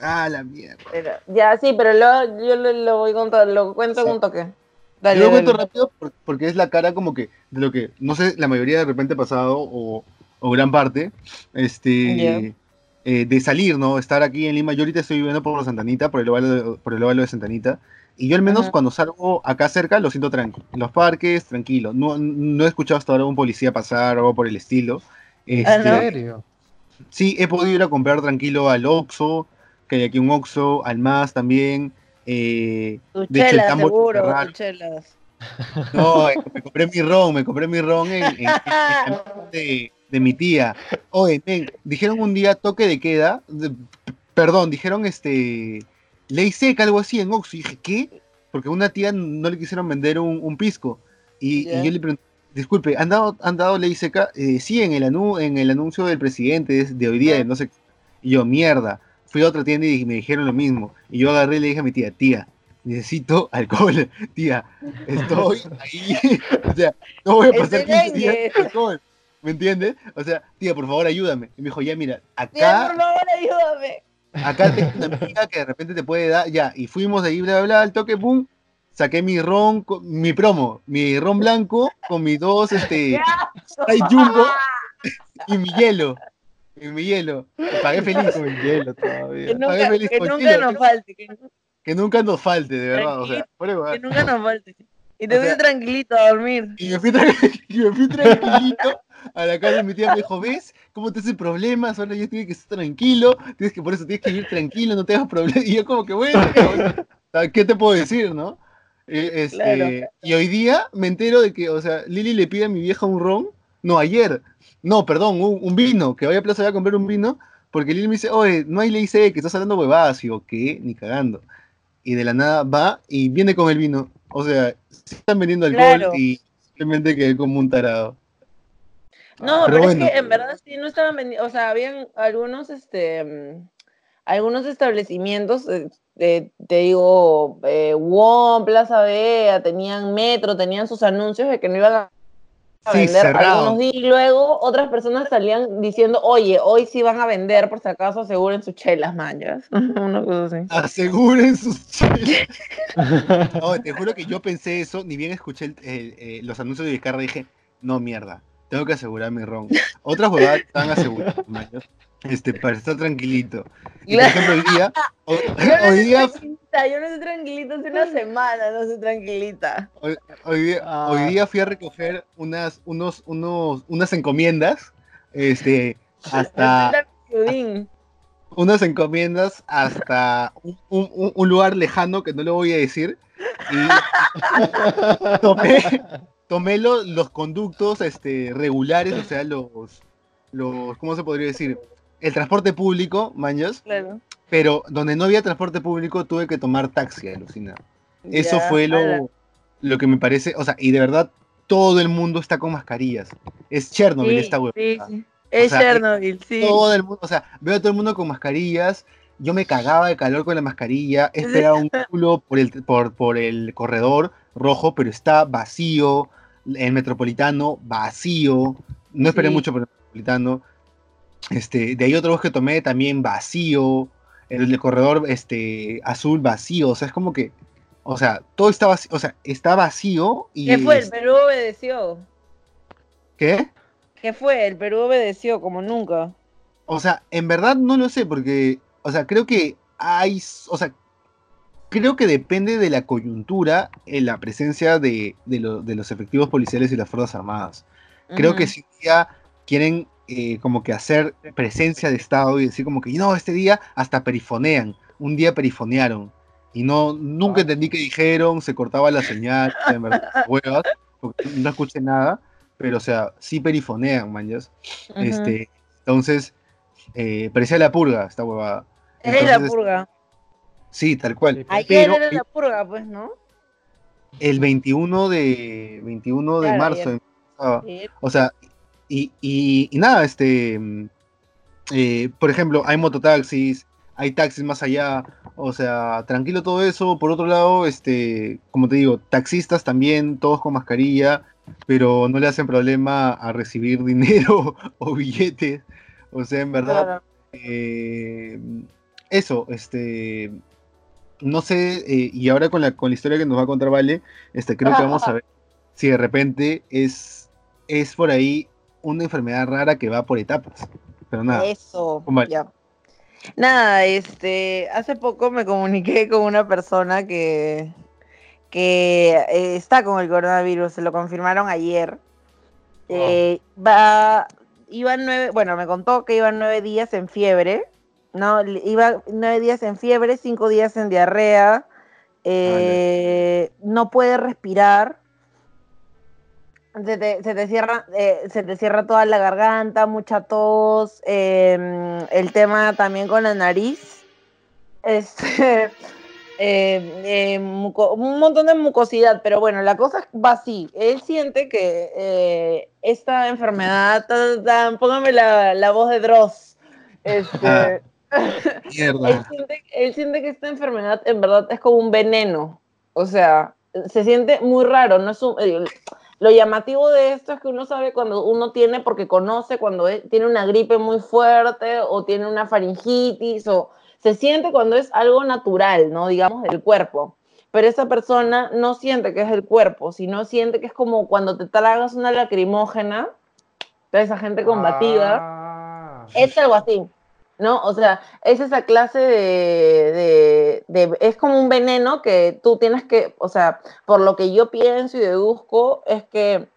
Ah, la mierda. Pero, ya, sí, pero lo, yo lo, lo voy a contar, lo cuento en Sí. un toque. Dale, Yo lo cuento rápido por- porque es la cara como que de lo que, no sé, la mayoría de repente ha pasado o, o gran parte, este, eh, de salir, ¿no? Estar aquí en Lima. Yo ahorita estoy viviendo por Santanita, por el óvalo de, por el óvalo de Santanita. Y yo al menos Ajá. cuando salgo acá cerca lo siento tranquilo. En los parques, tranquilo. No, no he escuchado hasta ahora un policía pasar o algo por el estilo. ¿En Este, ¿no? serio? Sí, he podido ir a comprar tranquilo al Oxxo, que hay aquí un Oxxo, al MAS también. eh, de hecho, seguro, cerrado. tus chelas. No, eh, me compré mi ron, me compré mi ron en, en- en- en- de, de mi tía. Oye, men, dijeron un día toque de queda, de- perdón, dijeron este ley seca, algo así en Oxxo. Y dije, ¿qué? Porque a una tía no le quisieron vender un, un pisco. Y, yo le pregunté, disculpe, ¿han dado, han dado ley seca? Eh, sí, en el, anu- en el anuncio del presidente de, de hoy día, no sé. Y yo, mierda. Fui a otra tienda y me dijeron lo mismo. Y yo agarré y le dije a mi tía, tía, necesito alcohol, tía, estoy ahí, o sea, no voy a pasar Estoy 15 días sin alcohol, ¿me entiendes? O sea, tía, por favor, ayúdame. Y me dijo, ya, mira, Tía, acá, por favor, ayúdame. acá tengo una amiga que de repente te puede dar, ya, y fuimos de ahí, bla, bla, bla, al toque, pum, saqué mi ron, mi promo, mi ron blanco con mis dos, este, Sprite Jumbo y mi hielo, y mi hielo, y pagué feliz, Con hielo Que todavía. Pagué nunca, feliz que nunca hielo, nos ¿no? falte, que, nu- que nunca nos falte, de verdad, o sea, que huevada. nunca nos falte. Y te O sea- fuiste tranquilito a dormir. Y me fui, tra- y me fui tranquilito a la casa de mi tía. Me dijo, ¿ves cómo te hace problemas? Ahora ya tienes que estar tranquilo. Tienes que, por eso tienes que vivir tranquilo, no tengas problemas. Y yo como que, bueno, ¿qué te puedo decir, no? Eh, este, Claro. Y hoy día me entero de que, o sea, Lili le pide a mi vieja un ron. No, ayer. No, perdón, un, un vino. Que vaya a Plaza a comprar un vino. Porque Lili me dice, oye, no hay ley seca, que estás hablando huevadas. Y yo, ¿qué? Ni cagando. Y de la nada va y viene con el vino. O sea, sí están vendiendo alcohol Claro. y simplemente quedé como un tarado. No, Pero pero, bueno. es que en verdad sí no estaban vendiendo, o sea, habían algunos, este, algunos establecimientos, eh, eh, te digo, eh, WOM, Plaza Vea, tenían Metro, tenían sus anuncios de que no iban a a Sí, vender cerrado. algunos días y luego otras personas salían diciendo, oye, hoy sí van a vender, por si acaso aseguren sus chelas, manjas. Una cosa así. Aseguren sus chelas. No, te juro que yo pensé eso, ni bien escuché el- el- eh, los anuncios de Vizcarra, dije, no, mierda, tengo que asegurar mi ron. Otras jugadas están aseguradas, este, para estar tranquilito. Y por ejemplo, hoy día, hoy, Yo no hoy día, tranquilita, yo no estoy tranquilita hace una semana, no estoy tranquilita. hoy, hoy día, Ah. hoy día fui a recoger unas, unos, unos, unas encomiendas, este, hasta... Unas encomiendas hasta un, un- un- lugar lejano que no lo voy a decir. Y tomé, tomé lo- los conductos este, regulares, o sea, los, los, ¿cómo se podría decir? El transporte público, maños, Claro. pero donde no había transporte público tuve que tomar taxi, alucina. Eso Ya, fue lo, lo que me parece, o sea, y de verdad todo el mundo está con mascarillas. Es Chernobyl Sí, esta huevada. sí, sí. Es sea, Chernobyl, sí. Todo el mundo, o sea, veo a todo el mundo con mascarillas. Yo me cagaba de calor con la mascarilla. He esperado un culo por el, por, por el corredor rojo, pero está vacío. El metropolitano, vacío. No esperé Sí. mucho por el metropolitano. Este, de ahí otro bus que tomé también vacío. El, del corredor este, azul vacío. O sea, es como que. O sea, todo está vacío. O sea, está vacío y. ¿Qué fue? El Perú obedeció. ¿Qué? ¿Qué fue? El Perú obedeció como nunca. O sea, en verdad no lo sé, porque, o sea, creo que hay, o sea, creo que depende de la coyuntura en la presencia de, de, lo- de los efectivos policiales y las Fuerzas Armadas. Creo que si día quieren eh, como que hacer presencia de Estado y decir como que no, este día hasta perifonean, un día perifonearon. Y no, nunca entendí qué dijeron, se cortaba la señal, en verdad, huevas, porque no escuché nada, pero o sea, sí perifonean, manjas. Este, entonces, eh, parecía la purga esta huevada. Es la Entonces, purga. Sí, tal cual. Ayer Pero era la purga, pues, ¿no? el 21 de, 21 de marzo ayer. O sea, y, y- y nada, este, mm, eh, por ejemplo, hay mototaxis, hay taxis más allá, o sea, tranquilo todo eso. Por otro lado, este, como te digo, taxistas también, todos con mascarilla, pero no le hacen problema a recibir dinero o billetes. O sea, en verdad, Claro. eh, eso, este, no sé, eh, y ahora con la, con la historia que nos va a contar Vale, este, creo que vamos a ver si de repente es, es por ahí una enfermedad rara que va por etapas. Pero nada, Eso, Vale. ya. Nada, este, hace poco me comuniqué con una persona que, que eh, está con el coronavirus, se lo confirmaron ayer. Eh, va, iba nueve, bueno, me contó que iba nueve días en fiebre, ¿no? Iba nueve días en fiebre, cinco días en diarrea, eh, no puede respirar, se te, se te cierra, eh, se te cierra toda la garganta, mucha tos, em, el tema también con la nariz, este, eh, muco- un montón de mucosidad, pero bueno, la cosa va así, él siente que eh, esta enfermedad, póngame la, la voz de Dross, este, él, mierda. siente, él siente que esta enfermedad en verdad es como un veneno. O sea, se siente muy raro. No es un- eh, lo llamativo de esto es que uno sabe cuando uno tiene, porque conoce cuando es- tiene una gripe muy fuerte o tiene una faringitis o se siente cuando es algo natural, ¿no? Digamos, del cuerpo. Pero esa persona no siente que es el cuerpo, sino siente que es como cuando te tragas una lacrimógena, de esa gente combativa Ah. es algo así, ¿no? O sea, es esa clase de, de- Es como un veneno que tú tienes que, o sea, por lo que yo pienso y deduzco, es que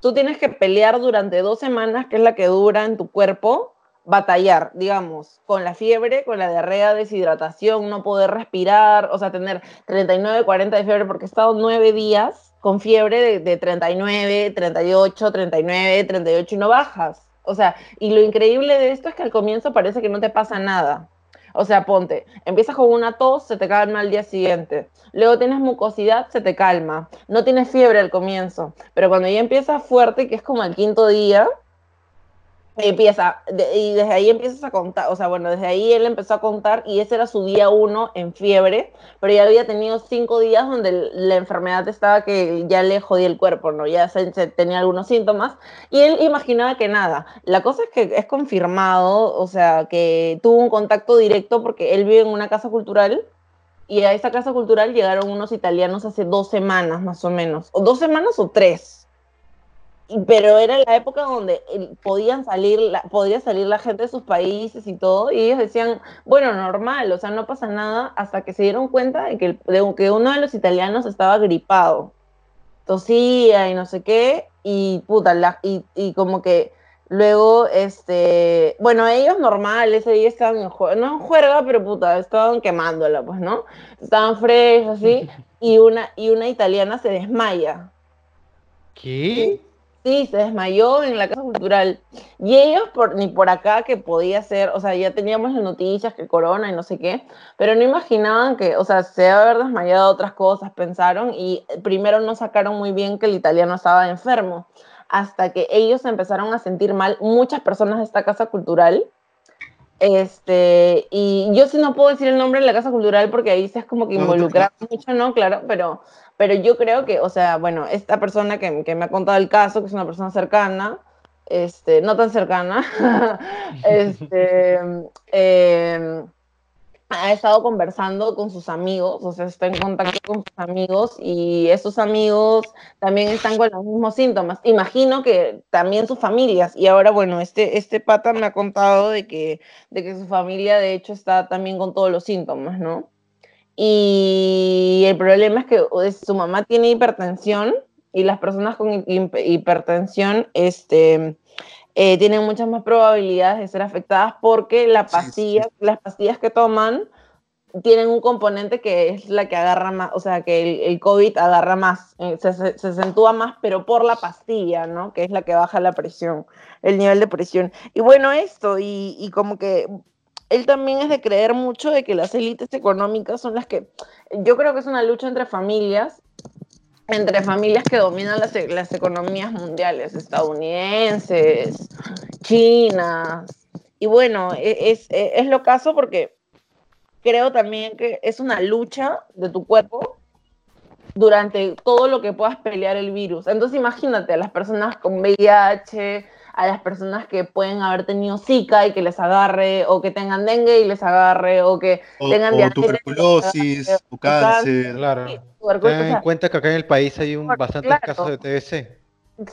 tú tienes que pelear durante dos semanas, que es la que dura en tu cuerpo, batallar, digamos, con la fiebre, con la diarrea, deshidratación, no poder respirar, o sea, tener 39, 40 de fiebre, porque he estado nueve días con fiebre de, de 39, 38, 39, 38 y no bajas. O sea, y lo increíble de esto es que al comienzo parece que no te pasa nada. O sea, ponte, empiezas con una tos, se te calma al día siguiente. Luego tienes mucosidad, se te calma. No tienes fiebre al comienzo. Pero cuando ya empieza fuerte, que es como el quinto día, empieza, de- y desde ahí empiezas a contar, o sea, bueno, desde ahí él empezó a contar y ese era su día uno en fiebre, pero ya había tenido cinco días donde la enfermedad estaba que ya le jodía el cuerpo, ¿no? Ya se, se tenía algunos síntomas y él imaginaba que nada. La cosa es que es confirmado, o sea, que tuvo un contacto directo porque él vive en una casa cultural y a esa casa cultural llegaron unos italianos hace dos semanas más o menos, o dos semanas o tres. Pero era la época donde podían salir, la, podía salir la gente de sus países y todo, y ellos decían, bueno, normal, o sea, no pasa nada, hasta que se dieron cuenta de que, el- de que uno de los italianos estaba gripado, tosía y no sé qué, y puta, la- y, y como que luego, este, bueno, ellos normal, ese día estaban en juerga, no en juerga, pero puta, estaban quemándola, pues, ¿no? Estaban fresh, así, y una, y una italiana se desmaya. ¿Qué? Sí, se desmayó en la casa cultural. Y ellos, por, ni por acá que podía ser, o sea, ya teníamos las noticias que corona y no sé qué, pero no imaginaban que, o sea, se haber desmayado otras cosas, pensaron, y primero no sacaron muy bien que el italiano estaba enfermo, hasta que ellos empezaron a sentir mal, muchas personas de esta casa cultural. Este, y yo sí no puedo decir el nombre de la casa cultural porque ahí se es como que No, involucrar mucho, ¿no? Claro, pero, pero yo creo que, o sea, bueno, esta persona que, que me ha contado el caso, que es una persona cercana, este, no tan cercana, este, em, ha estado conversando con sus amigos, o sea, está en contacto con sus amigos y esos amigos también están con los mismos síntomas. Imagino que también sus familias. Y ahora, bueno, este, este pata me ha contado de que, de que su familia, de hecho, está también con todos los síntomas, ¿no? Y el problema es que su mamá tiene hipertensión y las personas con hi- hipertensión, este, eh, tienen muchas más probabilidades de ser afectadas porque la Sí, sí. pastilla, las pastillas que toman tienen un componente que es la que agarra más, o sea, que el, el COVID agarra más, eh, se, se, se acentúa más, pero por la pastilla, ¿no? Que es la que baja la presión, el nivel de presión. Y bueno, esto, y, y como que él también es de creer mucho de que las élites económicas son las que, yo creo que es una lucha entre familias, entre familias que dominan las, e- las economías mundiales, estadounidenses, chinas. Y bueno, e- es, es, es lo caso porque creo también que es una lucha de tu cuerpo durante todo lo que puedas pelear el virus. Entonces imagínate a las personas con VIH, a las personas que pueden haber tenido Zika y que les agarre, o que tengan dengue y les agarre, o que O, tengan o diabetes, tuberculosis, o o cáncer. Claro. Sí, tuberculosis, Ten o sea, en cuenta que acá en el país hay un, Claro. bastantes casos de TBC.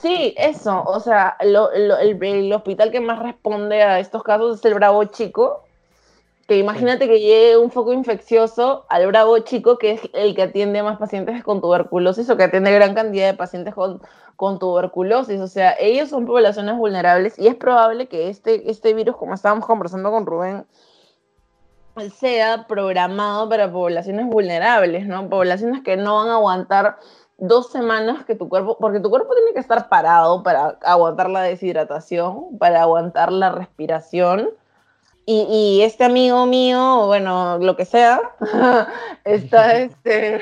Sí, eso, o sea, lo- lo- el, el hospital que más responde a estos casos es el Bravo Chico, que imagínate que llegue un foco infeccioso al Bravo Chico, que es el que atiende más pacientes con tuberculosis o que atiende gran cantidad de pacientes con, con tuberculosis, o sea, ellos son poblaciones vulnerables y es probable que este, este virus, como estábamos conversando con Rubén, sea programado para poblaciones vulnerables, ¿no? Poblaciones que no van a aguantar dos semanas que tu cuerpo, porque tu cuerpo tiene que estar parado para aguantar la deshidratación, para aguantar la respiración. Y, y este amigo mío, bueno, lo que sea, está este...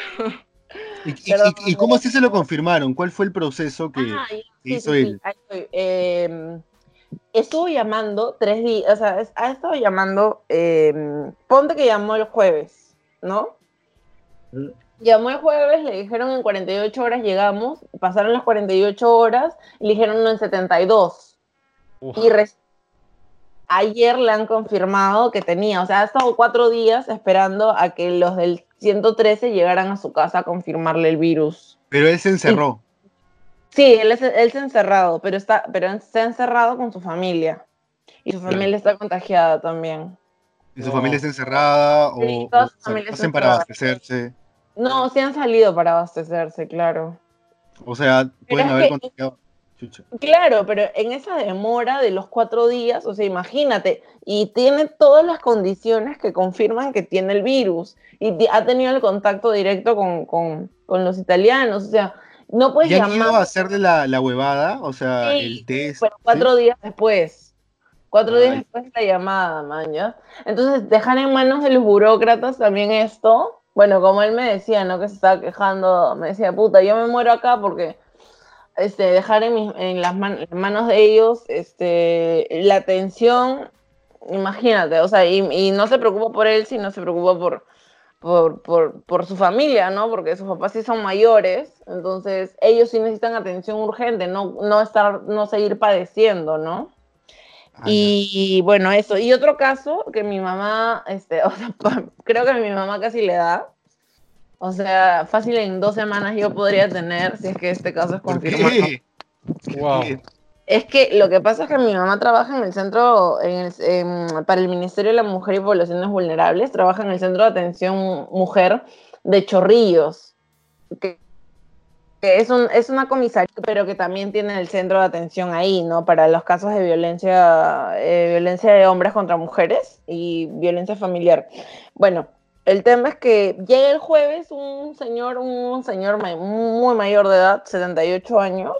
¿Y, y- Perdón, y- cómo así se lo confirmaron? ¿Cuál fue el proceso que Ah, sí, hizo sí, sí, él? ahí estoy. Eh, estuvo llamando tres días, o sea, es- ha estado llamando, eh, ponte que llamó el jueves, ¿no? Mm. Llamó el jueves, le dijeron en 48 horas llegamos, pasaron las 48 horas le dijeron no en 72. Uf. Y ayer le han confirmado que tenía, o sea, ha estado cuatro días esperando a que los del 113 llegaran a su casa a confirmarle el virus. Pero él se encerró. Sí, él, es, él se ha encerrado, pero, está, pero se ha encerrado con su familia. Y su Claro. familia está contagiada también. Y su No. familia está encerrada o, Sí, toda o su sea, familia está hacen para abastecerse. No, sí han salido para abastecerse, claro. O sea, pueden haber que- contagiado. Chucha. Claro, pero en esa demora de los cuatro días, o sea, imagínate, y tiene todas las condiciones que confirman que tiene el virus, y ha tenido el contacto directo con, con- con los italianos, o sea, no puedes ¿Ya han ido llamar, a hacerle la, la huevada? O sea, Sí, el test. pero cuatro días después, cuatro días después de la llamada, man, ¿ya? Entonces, dejar en manos de los burócratas también esto, bueno, como él me decía, ¿no? Que se estaba quejando, me decía, puta, yo me muero acá porque este, dejar en, mis- en las man- manos de ellos este, la atención, imagínate, o sea, y, y no se preocupa por él, sino se preocupa por, por, por, por su familia, ¿no? Porque sus papás sí son mayores, entonces ellos sí necesitan atención urgente, no, no, estar, no seguir padeciendo, ¿no? Ah, Y bueno, eso. Y otro caso que mi mamá, este, o sea, creo que a mi mamá casi le da. O sea, fácil en dos semanas yo podría tener, si es que este caso es ¿Por confirmado. qué? Wow. Es que lo que pasa es que mi mamá trabaja en el centro, en el- para el Ministerio de la Mujer y Poblaciones Vulnerables, trabaja en el Centro de Atención Mujer de Chorrillos, que, es, un, una comisaría, pero que también tiene el centro de atención ahí, ¿no? Para los casos de violencia, eh, violencia de hombres contra mujeres y violencia familiar. Bueno, el tema es que llega el jueves un señor, un señor muy mayor de edad, 78 años,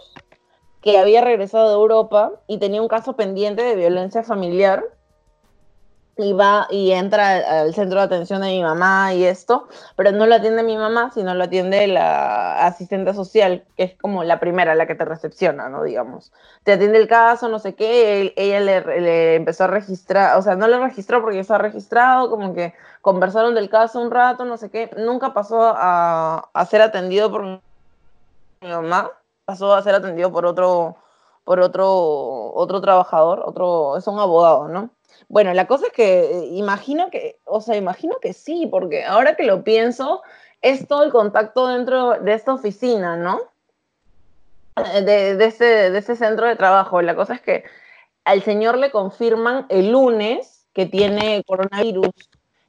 que había regresado de Europa y tenía un caso pendiente de violencia familiar. Y va y entra al, centro de atención de mi mamá y esto, pero no lo atiende mi mamá, sino lo atiende la asistente social, que es como la primera, la que te recepciona, ¿no? Digamos. Te atiende el caso, no sé qué, él- ella le, le empezó a registrar, o sea, no le registró porque ya está registrado, como que conversaron del caso un rato, no sé qué, nunca pasó a, a ser atendido por mi mamá, pasó a ser atendido por otro, por otro, otro trabajador, otro, es un abogado, ¿no? Bueno, la cosa es que eh, imagino que, o sea, imagino que sí, porque ahora que lo pienso, es todo el contacto dentro de esta oficina, ¿no? De, de, ese, de ese centro de trabajo. La cosa es que al señor le confirman el lunes que tiene coronavirus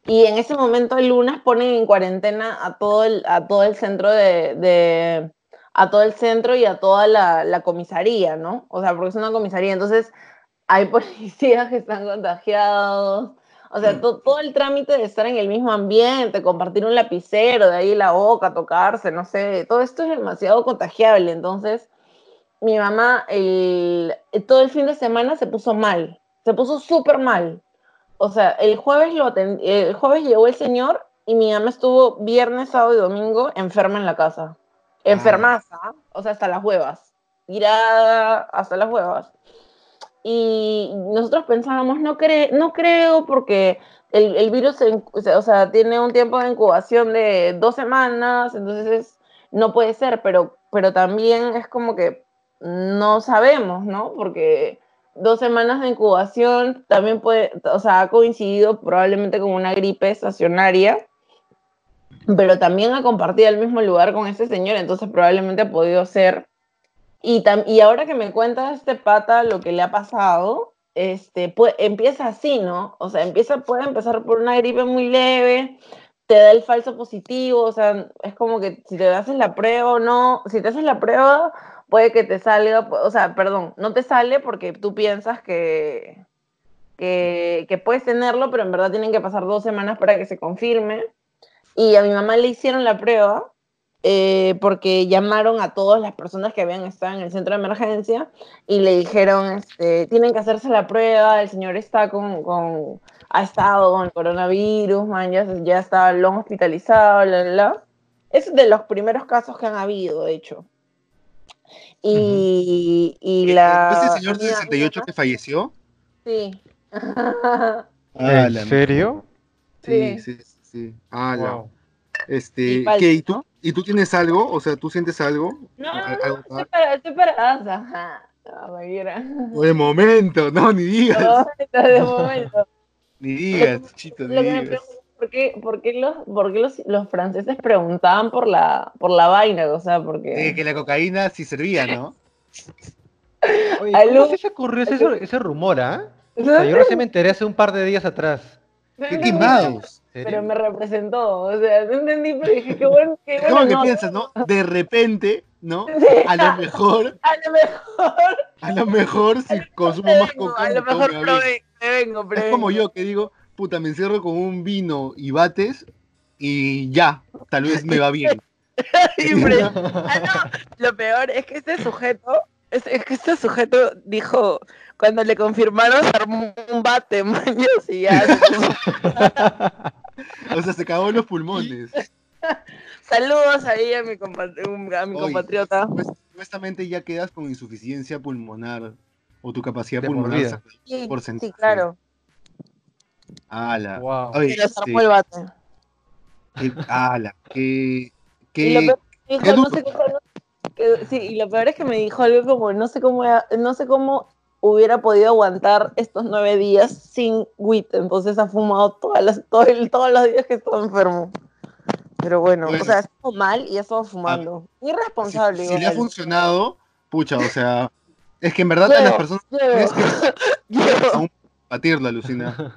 y en ese momento el lunes ponen en cuarentena a todo el, a todo el centro de- a todo el centro y a toda la, la comisaría, ¿no? O sea, porque es una comisaría. Entonces, hay policías que están contagiados. O sea, to- todo el trámite de estar en el mismo ambiente, compartir un lapicero, de ahí la boca, tocarse, no sé, todo esto es demasiado contagiable. Entonces, mi mamá el, todo el fin de semana se puso mal, se puso súper mal. O sea, el jueves, lo el jueves llegó el señor y mi mamá estuvo viernes, sábado y domingo enferma en la casa. Enfermaza, o sea, hasta las huevas. Tirada hasta las huevas. Y nosotros pensábamos, no, cre no creo porque el, virus se o sea, tiene un tiempo de incubación de dos semanas, entonces es- no puede ser, pero, pero también es como que no sabemos, ¿no? Porque dos semanas de incubación también puede, o sea, ha coincidido probablemente con una gripe estacionaria, pero también ha compartido el mismo lugar con este señor, entonces probablemente ha podido ser. Y, y ahora que me cuenta este pata lo que le ha pasado, este, pues, empieza así, ¿no? O sea, empieza, puede empezar por una gripe muy leve, te da el falso positivo, o sea, es como que si te haces la prueba o no, si te haces la prueba, puede que te salga, o sea, perdón, no te sale porque tú piensas que, que, que puedes tenerlo, pero en verdad tienen que pasar dos semanas para que se confirme. Y a mi mamá le hicieron la prueba eh, porque llamaron a todas las personas que habían estado en el centro de emergencia y le dijeron, este, tienen que hacerse la prueba, el señor está con, con ha estado con el coronavirus, man, ya, ya está, lo han hospitalizado, bla, bla, bla. Es de los primeros casos que han habido, de hecho. Y, y la... ¿Ese Este señor de mi- 68 que falleció? Sí. Ah, ¿En serio? Sí, Sí. sí, sí. Ah, la- Wow. Este, Y. ¿Y tú, ¿no? ¿Y tú tienes algo? O sea, ¿tú sientes algo? No, no, Al- no, algo estoy para, estoy. No. De momento, no, ni De digas. momento, de momento. Ni digas, chito, ni Lo que me digas. pregunto es por qué, por qué los, por qué los, los franceses preguntaban por la, por la vaina, o sea, porque... Eh, que la cocaína sí servía, ¿no? Oye, ¿cómo se ocurrió ese, ese rumor, ah? O No sea, yo recién me enteré hace un par de días atrás. ¡Qué quemados! ¿En Pero me representó, o sea, no entendí, pero dije, qué bueno, qué ¿Cómo bueno. que no, piensas, no? De repente, ¿no? Sí, A lo mejor, a lo mejor, a lo mejor si consumo más coca, a lo mejor me vengo, Es pero como yo que digo, puta, me encierro con un vino y bates y ya, tal vez me va bien. Ah, no, Lo peor es que este sujeto, es, es que este sujeto dijo, cuando le confirmaron, se armó un bate, maños, y ya. O sea, se cagó los pulmones. Saludos ahí a mi, compa- a mi Oye. compatriota. Pues, supuestamente ya quedas con insuficiencia pulmonar o tu capacidad De pulmonar Sí, por sí, claro. Ala. Wow. Oye, este, armó el bate. qué- ala, qué, Y lo qué, peor qué no sé cómo- que- sí, y lo peor es que me dijo algo como, no sé cómo, no sé cómo hubiera podido aguantar estos nueve días sin WIT, entonces ha fumado todas las, todo el- todos los días que estaba enfermo. Pero bueno, Bueno. o sea, estuvo mal y ha estado fumando. Irresponsable. si, si le ha funcionado, pucha, o sea, es que en verdad a las personas llevo, es que llevo. aún batirla, Lucina.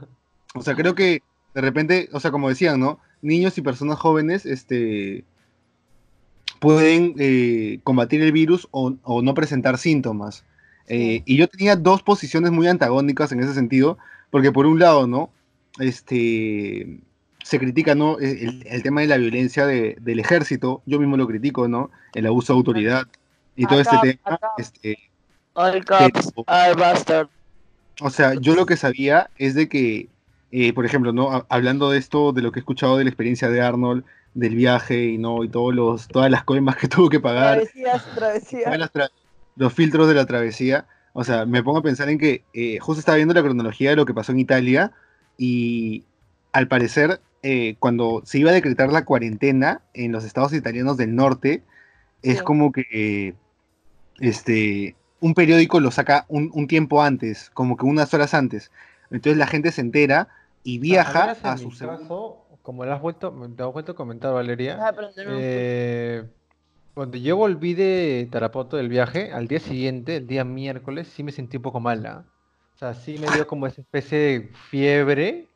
O sea, creo que de repente, o sea, como decían, ¿no? Niños y personas jóvenes, este pueden eh, combatir el virus o, o no presentar síntomas. Eh, y yo tenía dos posiciones muy antagónicas en ese sentido, porque por un lado, ¿no? Este se critica, ¿no? El, el tema de la violencia de- del ejército, yo mismo lo critico, ¿no? El abuso de autoridad y todo este tema. Este, All cops Pero- are bastard. o sea, yo lo que sabía es de que, eh, por ejemplo, ¿no? Ha- Hablando de esto, de lo que he escuchado de la experiencia de Arnold, del viaje y no, y todos los, todas las coimas que tuvo que pagar, Travesías, todas travesías. las tra- los filtros de la travesía. O sea, me pongo a pensar en que eh, justo estaba viendo la cronología de lo que pasó en Italia y al parecer eh, cuando se iba a decretar la cuarentena en los estados italianos del norte, es Sí. como que eh, este, un periódico lo saca un, un tiempo antes, como que unas horas antes. Entonces la gente se entera y viaja menos en a su caso, como le has vuelto, te has vuelto a comentar, Valeria, Ah, no, cuando yo volví de Tarapoto del viaje, al día siguiente, el día miércoles, sí me sentí un poco mala. O sea, sí me dio como esa especie de fiebre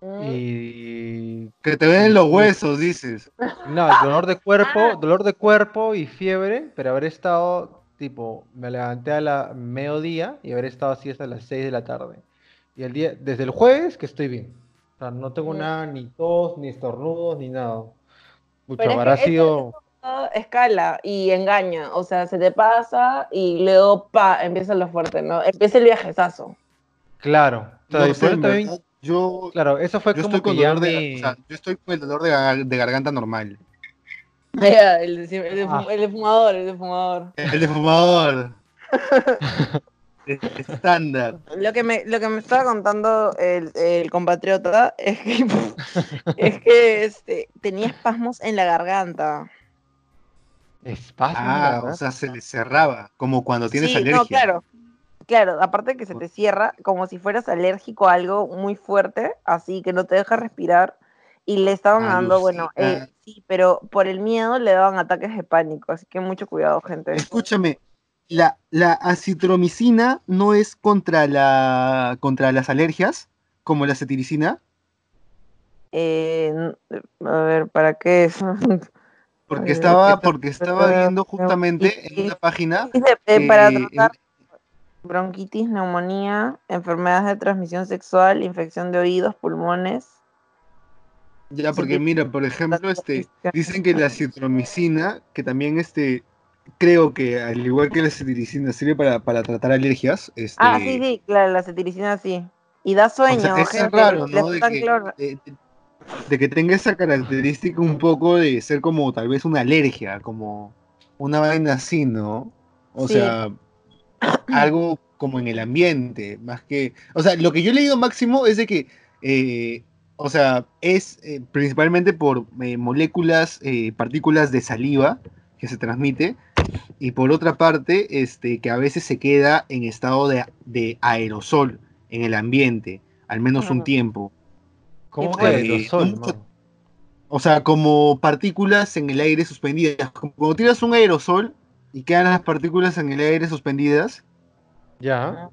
Mm. y... Que te ven los huesos, dices. No, dolor de cuerpo, dolor de cuerpo y fiebre, pero haber estado tipo, me levanté a la mediodía y haber estado así hasta las 6 de la tarde. Y el día, desde el jueves que estoy bien. O sea, no tengo Mm. nada, ni tos, ni estornudos, ni nada. Es habrá sido. Escala y engaña, o sea, se te pasa y luego pa, empieza lo fuerte, ¿no? Empieza el viajezazo. Claro. O sea, también- yo, claro, eso fue yo como estoy que con ya dolor de, mi- o sea, yo estoy con el dolor de, gar- de garganta normal. El, de, el de Ah. el de fumador, el de fumador. El de fumador. Estándar. Lo que me, lo que me estaba contando el, el compatriota es que, es que este, tenía espasmos en la garganta. Espasmos, Ah, ¿verdad? o sea, se le cerraba, como cuando tienes sí, alergia. no, claro. Claro, aparte que se te cierra como si fueras alérgico a algo muy fuerte, así que no te deja respirar. Y le estaban dando, bueno, eh, sí, pero por el miedo le daban ataques de pánico, así que mucho cuidado, gente. Escúchame, la, la acitromicina no es contra la contra las alergias, como la cetiricina, Eh, a ver, ¿para qué es? porque Ay, estaba, porque estaba viendo justamente en una página Dice, eh, para tratar bronquitis, neumonía, enfermedades de transmisión sexual, infección de oídos, pulmones. Ya, porque mira, por ejemplo, este, dicen que la citromicina, que también este, creo que al igual que la cetiricina sirve para, para tratar alergias, este, Ah, sí, sí, claro, la cetiricina sí. Y da o sueño, sea, es gente, raro, le ¿no? De que, cloro. de, de- que tenga esa característica un poco de ser como tal vez una alergia, como una vaina así, ¿no? O Sí. sea, algo como en el ambiente, más que, o sea, lo que yo he leído máximo es de que, eh, o sea, es eh, principalmente por eh, moléculas, partículas de saliva que se transmite, y por otra parte, este, que a veces se queda en estado de, de aerosol en el ambiente, al menos un tiempo. ¿Cómo y que aerosol, no? O sea, como partículas en el aire suspendidas. Como Cuando tiras un aerosol y quedan las partículas en el aire suspendidas, Ya.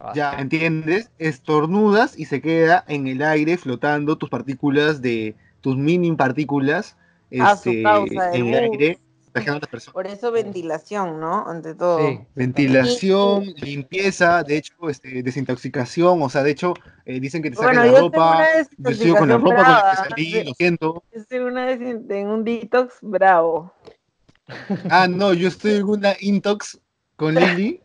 Ah, ya entiendes, estornudas y se queda en el aire flotando tus partículas de tus mini partículas su este, en el aire, contagiando a las personas. Por eso ventilación, ¿no? Ante todo. Sí. Ventilación, limpieza, de hecho, este, desintoxicación, o sea, de hecho, eh, dicen que te sacan Bueno, la yo tengo ropa, una yo sigo con la desintoxicación ropa con la que salí, lo siento. Estoy en, una en un detox bravo. Ah, no, yo estoy en una intox con Lili.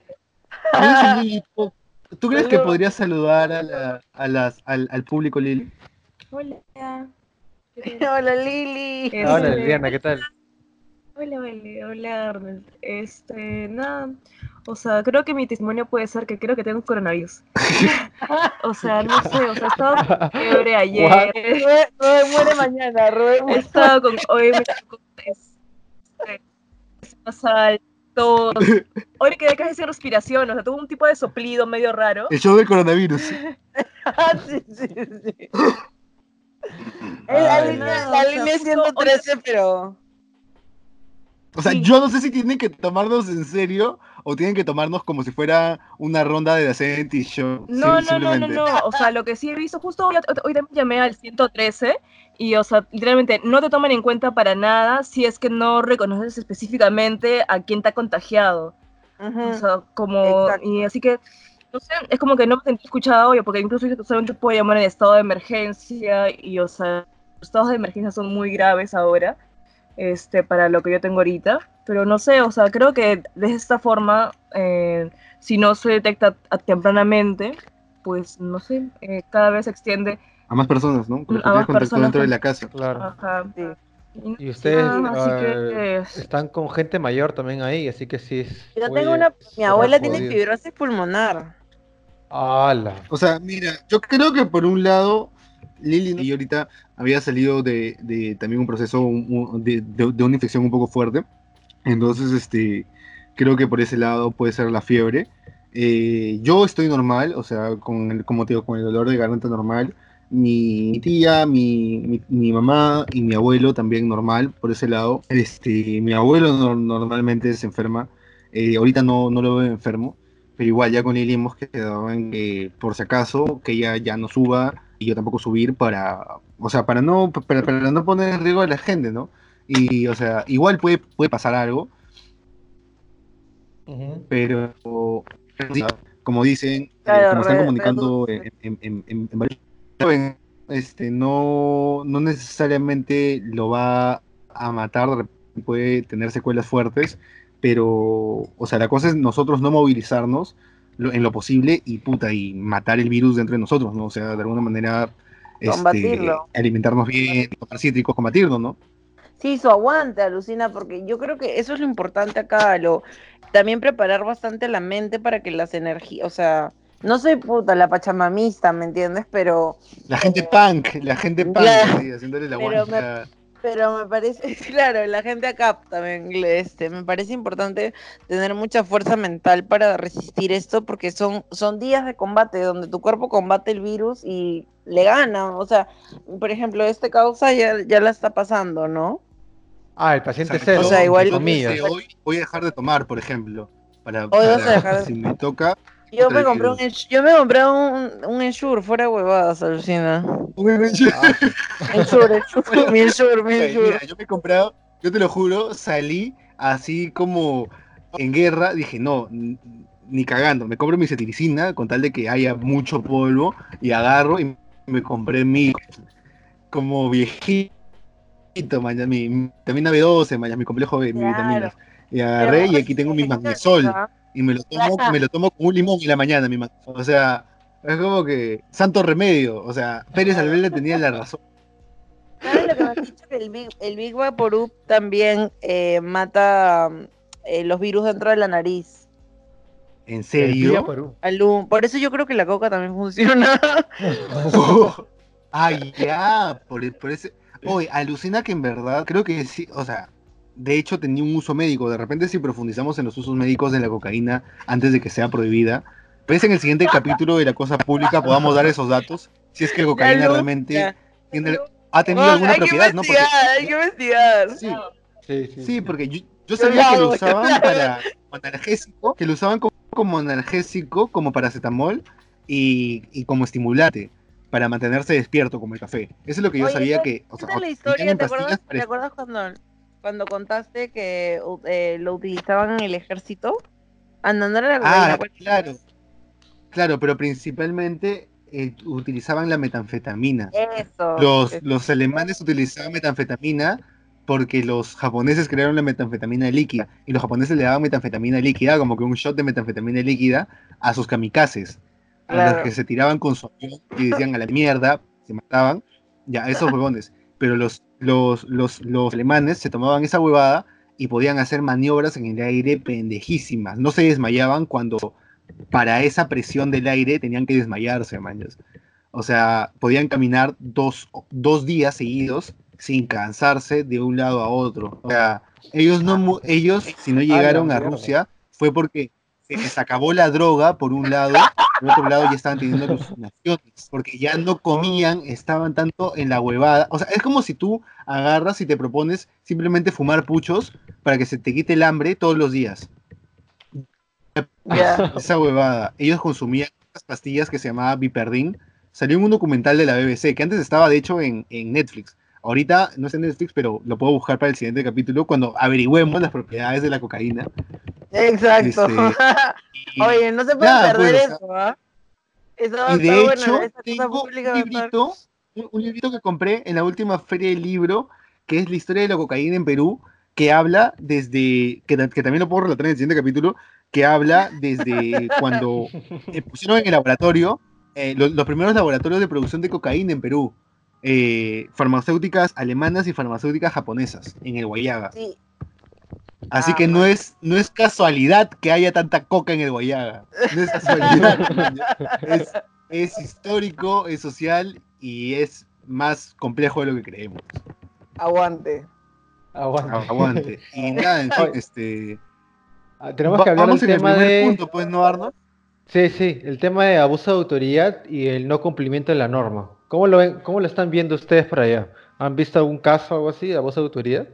Lili, ¿tú- ¿Tú crees que Hola. podría saludar a la- a las, al, al público, Lili? Hola. Hola Lili. Eh, Hola, Este- Liliana, ¿qué tal? Hola, Vale. Hola, Arnold. Este, nada. O sea, creo que mi testimonio puede ser que creo que tengo coronavirus. o sea, no sé, o sea, he estado con fiebre ayer. Rubén, muere mañana, Rubén He estado con, hoy me tocó, este, nasal, tos. Hoy me quedé casi sin respiración, o sea, tuve un tipo de soplido medio raro. El show del coronavirus. Ah, sí, sí, sí. Es la Ay, línea, no, la o sea, línea justo 113, pero. O sea, Sí. yo no sé si tienen que tomarnos en serio o tienen que tomarnos como si fuera una ronda de la Senti Show. No, no, no, no, no. O sea, lo que sí he visto, justo hoy, hoy también llamé al 113 y, o sea, literalmente no te toman en cuenta para nada si es que no reconoces específicamente a quién te ha contagiado. Ujú. O sea, como, Exacto. y así que, no sé, es como que no me sentí escuchada hoy, porque incluso yo solamente puedo llamar en estado de emergencia y, o sea, los estados de emergencia son muy graves ahora, este, para lo que yo tengo ahorita, pero no sé, o sea, creo que de esta forma, eh, si no se detecta a- tempranamente, pues, no sé, eh, cada vez se extiende, A más personas, ¿no? Con los que A más contacto personas dentro de la casa. Claro. ajá, Sí. Y ustedes nada, así eh, que, están con gente mayor también ahí, así que sí es. Yo oye, tengo una. Mi abuela tiene fibrosis pulmonar. ¡Hala! O sea, mira, yo creo que por un lado, Lili y ahorita había salido de, también un proceso de, una infección un poco fuerte. Entonces, este, creo que por ese lado puede ser la fiebre. Eh, yo estoy normal, o sea, con el, como te digo, con el dolor de garganta normal. Mi, tía, mi, mi, mamá y mi abuelo también normal por ese lado. Este, mi abuelo no- normalmente se enferma. Eh, ahorita no, no lo veo enfermo. Pero igual ya con Lili hemos quedado en que por si acaso que ella ya no suba y yo tampoco subir para, o sea, para no para, para no poner en riesgo a la gente, ¿no? Y o sea, igual puede puede pasar algo. Ujú. pero como dicen, eh, Claro, como están re- comunicando en, en- en- en- en varios saben, este, no, no necesariamente lo va a matar, puede tener secuelas fuertes, pero, o sea, la cosa es nosotros no movilizarnos lo- en lo posible y puta, y matar el virus dentro de nosotros, ¿no? O sea, de alguna manera este, Combatirlo. alimentarnos bien, tomar cítricos, combatirlo, ¿no? Sí, su aguante, alucina, porque yo creo que eso es lo importante acá, lo también preparar bastante la mente para que las energías, o sea, no soy puta la pachamamista, ¿me entiendes? Pero, La gente punk, la gente punk, sí, haciéndole la Pero aguante me- a- pero me parece, claro, la gente acá también, le- este, me parece importante tener mucha fuerza mental para resistir esto, porque son, son días de combate donde tu cuerpo combate el virus y le gana, o sea, por ejemplo, este causa ya, ya la está pasando, ¿no? Ah, el paciente cero, o sea, igual-. Yo hoy voy a dejar de tomar, por ejemplo. Para, Hoy vas a para- dejar de- si me toca. Yo me compré un, yo me compré un, un Ensure, fuera de huevadas, alucina. Ah, Ensure, Ensure, mi Ensure, mi Mira, Ensure. yo me he comprado, yo te lo juro, salí así como en guerra. Dije, no, ni cagando. Me compro mi cetiricina con tal de que haya mucho polvo y agarro y me compré mi como viejito, mañana, mi mi vitamina B12, mañana, mi complejo de mi Claro. vitaminas. Y agarré y aquí tengo mi magnesol. Y me lo tomo, me lo tomo con un limón en la mañana, mi O sea, es como que santo remedio. O sea, Pérez Albela tenía la razón. ¿Sabes lo que me has dicho? Que el Big, el Big Vaporub también eh, mata eh, los virus dentro de la nariz. ¿En serio? Por eso yo creo que la coca también funciona. Ay, ya, por, por ese. Oye, alucina que en verdad, creo que sí, o sea, de hecho tenía un uso médico. De repente, si profundizamos en los usos médicos de la cocaína antes de que sea prohibida, pues en el siguiente capítulo de la cosa pública podamos dar esos datos. Si es que cocaína luz, realmente tiene- ha tenido alguna hay que propiedad, ¿no? Porque, hay que investigar. sí, Sí, sí. Sí, porque yo, sabía que lo usaban para como analgésico, que lo usaban como, como analgésico, como paracetamol y, y como estimulante para mantenerse despierto como el café. Eso es lo que yo Oye, sabía esa- que, o sea, Esa es la historia, ¿te acuerdas, ¿te acuerdas cuando, cuando contaste que eh, lo utilizaban en el ejército? No era la Ah, ¿cuál? claro. Claro, pero principalmente eh, utilizaban la metanfetamina. Eso. Los, eso. los alemanes utilizaban metanfetamina porque los japoneses crearon la metanfetamina líquida y los japoneses le daban metanfetamina líquida, como que un shot de metanfetamina líquida, a sus kamikazes, a los que se tiraban con su avión y decían a la mierda, se mataban, ya, esos huevones. Pero los, los, los, los alemanes se tomaban esa huevada y podían hacer maniobras en el aire pendejísimas. No se desmayaban cuando para esa presión del aire tenían que desmayarse, maños. O sea, podían caminar dos, dos días seguidos sin cansarse de un lado a otro. O sea, ellos no ellos si no llegaron a. Rusia fue porque se les acabó la droga por un lado, por otro lado ya estaban teniendo alucinaciones, porque ya no comían, estaban tanto en la huevada. O sea, es como si tú agarras y te propones simplemente fumar puchos para que se te quite el hambre todos los días. Esa huevada. Ellos consumían unas pastillas que se llamaba Biperdin. Salió en un documental de la BBC, que antes estaba de hecho en, en Netflix. Ahorita no está en Netflix, pero lo puedo buscar para el siguiente capítulo cuando averigüemos las propiedades de la cocaína. Exacto. Y, Oye, no se puede Nada, perder pues, eso, ¿ah? Y de hecho, tengo un librito, un, un librito que compré en la última feria del libro, que es la historia de la cocaína en Perú, que habla desde, que, ta- que también lo puedo relatar en el siguiente capítulo, que habla desde cuando eh, pusieron en el laboratorio, eh, lo- los, primeros laboratorios de producción de cocaína en Perú, eh, farmacéuticas alemanas y farmacéuticas japonesas, en el Guayaga. Sí. Así Ah, que no es, no es casualidad que haya tanta coca en el Guayaga. No es casualidad. es, es histórico, es social y es más complejo de lo que creemos. Aguante. Aguante. Aguante. Y nada, en fin, este. Ah, Tenemos que hablar vamos del tema primer de... punto, pues, ¿no, Arno? Sí, sí, el tema de abuso de autoridad y el no cumplimiento de la norma. ¿Cómo lo ven, cómo lo están viendo ustedes por allá? ¿Han visto algún caso o algo así de abuso de autoridad?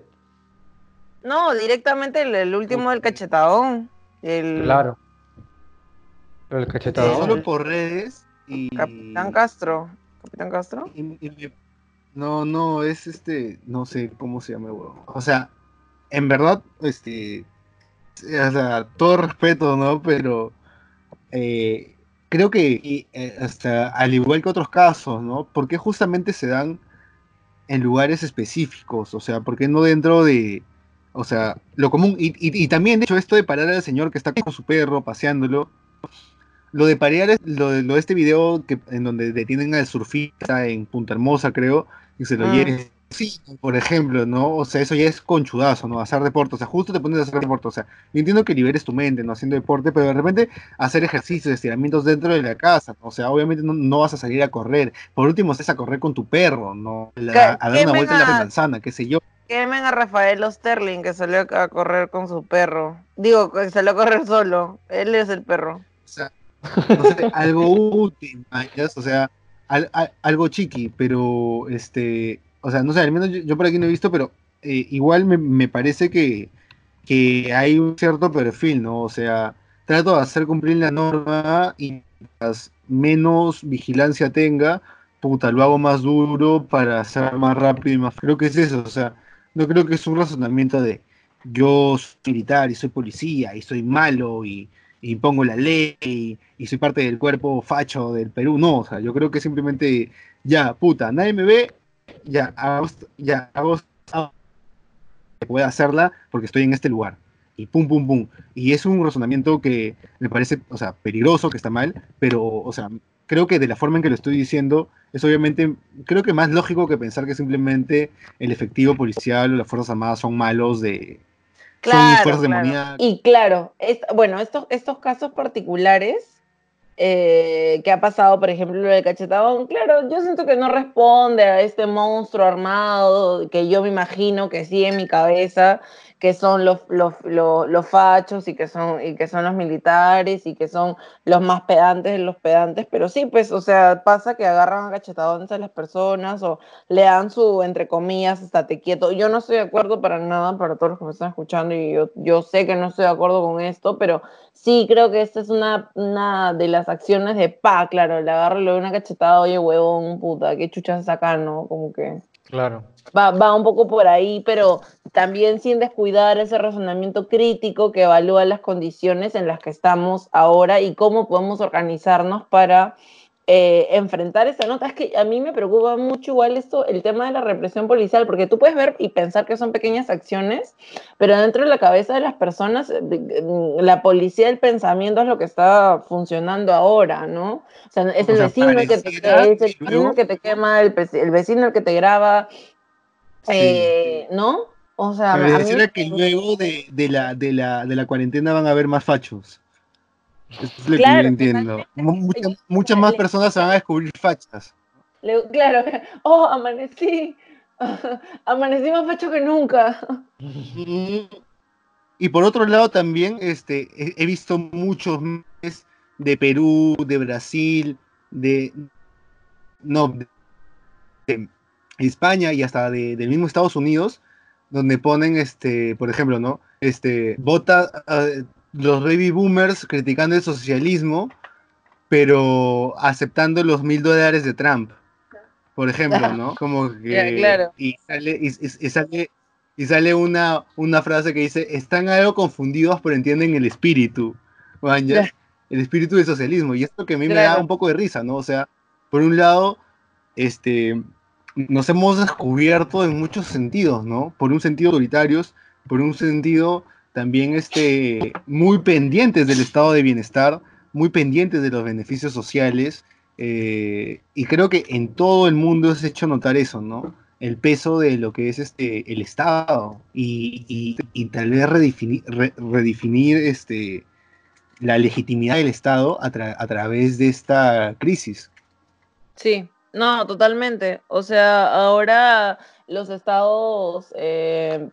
No, directamente el, el último del cachetadón. El Claro. Pero el cachetadón. Solo por redes y. Capitán Castro. Capitán Castro. y- y me- No, no, es este. No sé cómo se llama huevo. O sea, en verdad, este. o sea, todo respeto, ¿no? Pero eh, creo que eh, hasta al igual que otros casos, ¿no? ¿Por qué justamente se dan en lugares específicos? O sea, ¿por qué no dentro de, o sea, lo común? Y, y- y también, de hecho, esto de parar al señor que está con su perro paseándolo, lo de parear, es- lo de, lo de este video que, en donde detienen al surfista en Punta Hermosa, creo, y se lo Mm. lleven. Sí, por ejemplo, ¿no? O sea, eso ya es conchudazo, ¿no? Hacer deporte, o sea, justo te pones a hacer deporte, o sea, yo entiendo que liberes tu mente, ¿no? Haciendo deporte, pero de repente hacer ejercicios, estiramientos dentro de la casa, ¿no? o sea, obviamente no, no vas a salir a correr. Por último, es a correr con tu perro, ¿no? La- a dar una vuelta en la manzana, qué sé yo. Quemen a Rafael Osterling, que salió a correr con su perro. Digo, que salió a correr solo. Él es el perro. O sea, no sé, algo útil, o sea, al- al- algo chiqui, pero este, o sea, no sé, al menos yo, por aquí no he visto, pero eh, igual me, parece que, que hay un cierto perfil, ¿no? O sea, trato de hacer cumplir la norma y mientras menos vigilancia tenga, puta, lo hago más duro para hacer más rápido y más. Creo que es eso, o sea, no creo que es un razonamiento de yo soy militar y soy policía y soy malo y, y impongo la ley y, soy parte del cuerpo facho del Perú. No, o sea, yo creo que simplemente, ya, puta, nadie me ve, ya, hago, ya, hago, hago- pueda hacerla porque estoy en este lugar. Y pum, pum, pum. Y es un razonamiento que me parece, o sea, peligroso, que está mal, pero, o sea, creo que de la forma en que lo estoy diciendo, es obviamente, creo que más lógico que pensar que simplemente el efectivo policial o las Fuerzas Armadas son malos de... son Claro, fuerzas claro. demoníacas. Y claro, es- bueno, estos, estos casos particulares eh, que ha pasado, por ejemplo, lo del cachetadón, claro, yo siento que no responde a este monstruo armado que yo me imagino que sí en mi cabeza, que son los, los, los, fachos y que, son, y que son los militares y que son los más pedantes de los pedantes, pero sí, pues, o sea, pasa que agarran a cachetadones a las personas o le dan su, entre comillas, estate quieto. Yo no estoy de acuerdo para nada, para todos los que me están escuchando, y yo, yo sé que no estoy de acuerdo con esto, pero sí creo que esta es una, una de las acciones de pa, claro, le agarro, le doy una cachetada, oye, huevón, puta, qué chuchas acá, ¿no? Como que Claro. va, va un poco por ahí, pero también sin descuidar ese razonamiento crítico que evalúa las condiciones en las que estamos ahora y cómo podemos organizarnos para eh, enfrentar esa nota. Es que a mí me preocupa mucho igual esto, el tema de la represión policial, porque tú puedes ver y pensar que son pequeñas acciones, pero dentro de la cabeza de las personas, eh, de- la policía del pensamiento es lo que está funcionando ahora, ¿no? O sea, es el vecino que te, pareciera es el que vecino luego- que te quema, el, vecino el que te graba, eh, ¿no? O sea, mí- que luego de, de la, de, la, de la cuarentena van a haber más fachos. Eso es lo que Claro, yo entiendo. Mu- Muchas, más personas se van a descubrir fachas. le- claro, oh, amanecí, amanecí más facho que nunca. Y por otro lado también este, he, he visto muchos memes de Perú, de Brasil, de, no, de, de España y hasta de, del mismo Estados Unidos, donde ponen, este, por ejemplo, ¿no? Este, vota eh, los baby boomers criticando el socialismo, pero aceptando los mil dólares de Trump, por ejemplo, ¿no? Como que claro. y sale, y, y- y sale y sale una, una frase que dice, están algo confundidos pero entienden el espíritu, el espíritu del socialismo. Y esto que a mí me da un poco de risa, ¿no? O sea, por un lado, este, nos hemos descubierto en muchos sentidos, ¿no? Por un sentido autoritarios, por un sentido también este, muy pendientes del estado de bienestar, muy pendientes de los beneficios sociales, eh, y creo que en todo el mundo ha hecho notar eso, ¿no? El peso de lo que es este, el Estado y, y- tal vez redefinir, re- redefinir este, la legitimidad del Estado a, a través de esta crisis. Sí, no, totalmente. O sea, ahora los estados, eh,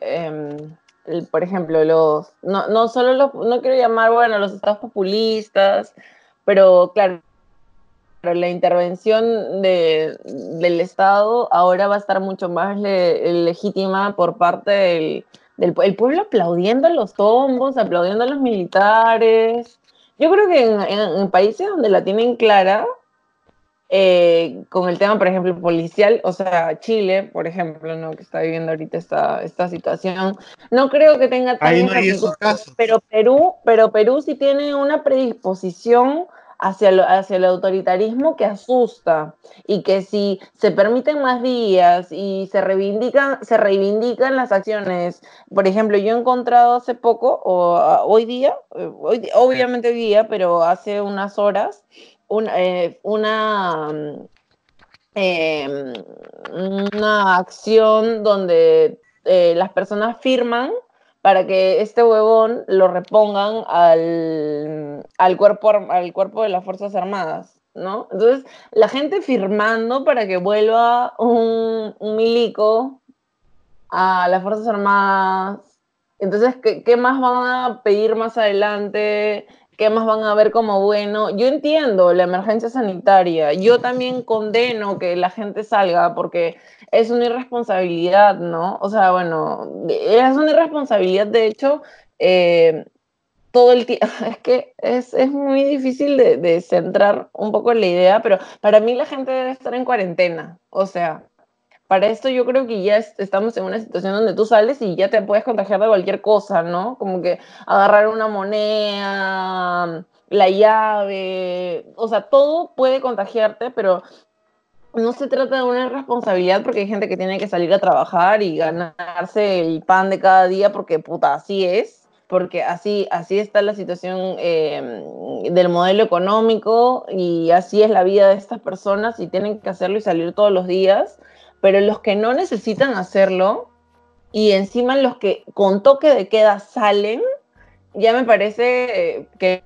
em, por ejemplo, los, no, no solo los, no quiero llamar, bueno, los estados populistas, pero claro, la intervención de- del Estado ahora va a estar mucho más le- legítima por parte del, del el pueblo aplaudiendo a los tombos, aplaudiendo a los militares. Yo creo que en países donde la tienen clara, eh, con el tema, por ejemplo, policial, o sea, Chile, por ejemplo, ¿no? que está viviendo ahorita esta, esta situación, no creo que tenga Ahí no esos casos. pero Perú, pero Perú sí tiene una predisposición hacia, lo- hacia el autoritarismo que asusta y que si se permiten más días y se reivindican, se reivindican las acciones. Por ejemplo, yo he encontrado hace poco, o ah, hoy día, eh, hoy obviamente hoy día, pero hace unas horas, eh, una, eh, una acción donde eh, las personas firman para que este huevón lo repongan al, al, cuerpo, al cuerpo de las Fuerzas Armadas, ¿no? Entonces, la gente firmando para que vuelva un, un milico a las Fuerzas Armadas. Entonces, ¿qué, qué más van a pedir más adelante? ¿Qué más van a ver como bueno? Yo entiendo la emergencia sanitaria. Yo también condeno que la gente salga porque es una irresponsabilidad, ¿no? O sea, bueno, es una irresponsabilidad, de hecho, eh, todo el tiempo. Es que es, es muy difícil de, de centrar un poco la idea, pero para mí la gente debe estar en cuarentena. O sea, para esto yo creo que ya es- estamos en una situación donde tú sales y ya te puedes contagiar de cualquier cosa, ¿no? Como que agarrar una moneda, la llave, o sea, todo puede contagiarte, pero no se trata de una responsabilidad porque hay gente que tiene que salir a trabajar y ganarse el pan de cada día porque puta, así es, porque así, así está la situación eh, del modelo económico y así es la vida de estas personas y tienen que hacerlo y salir todos los días, pero los que no necesitan hacerlo y encima los que con toque de queda salen, ya me parece eh, que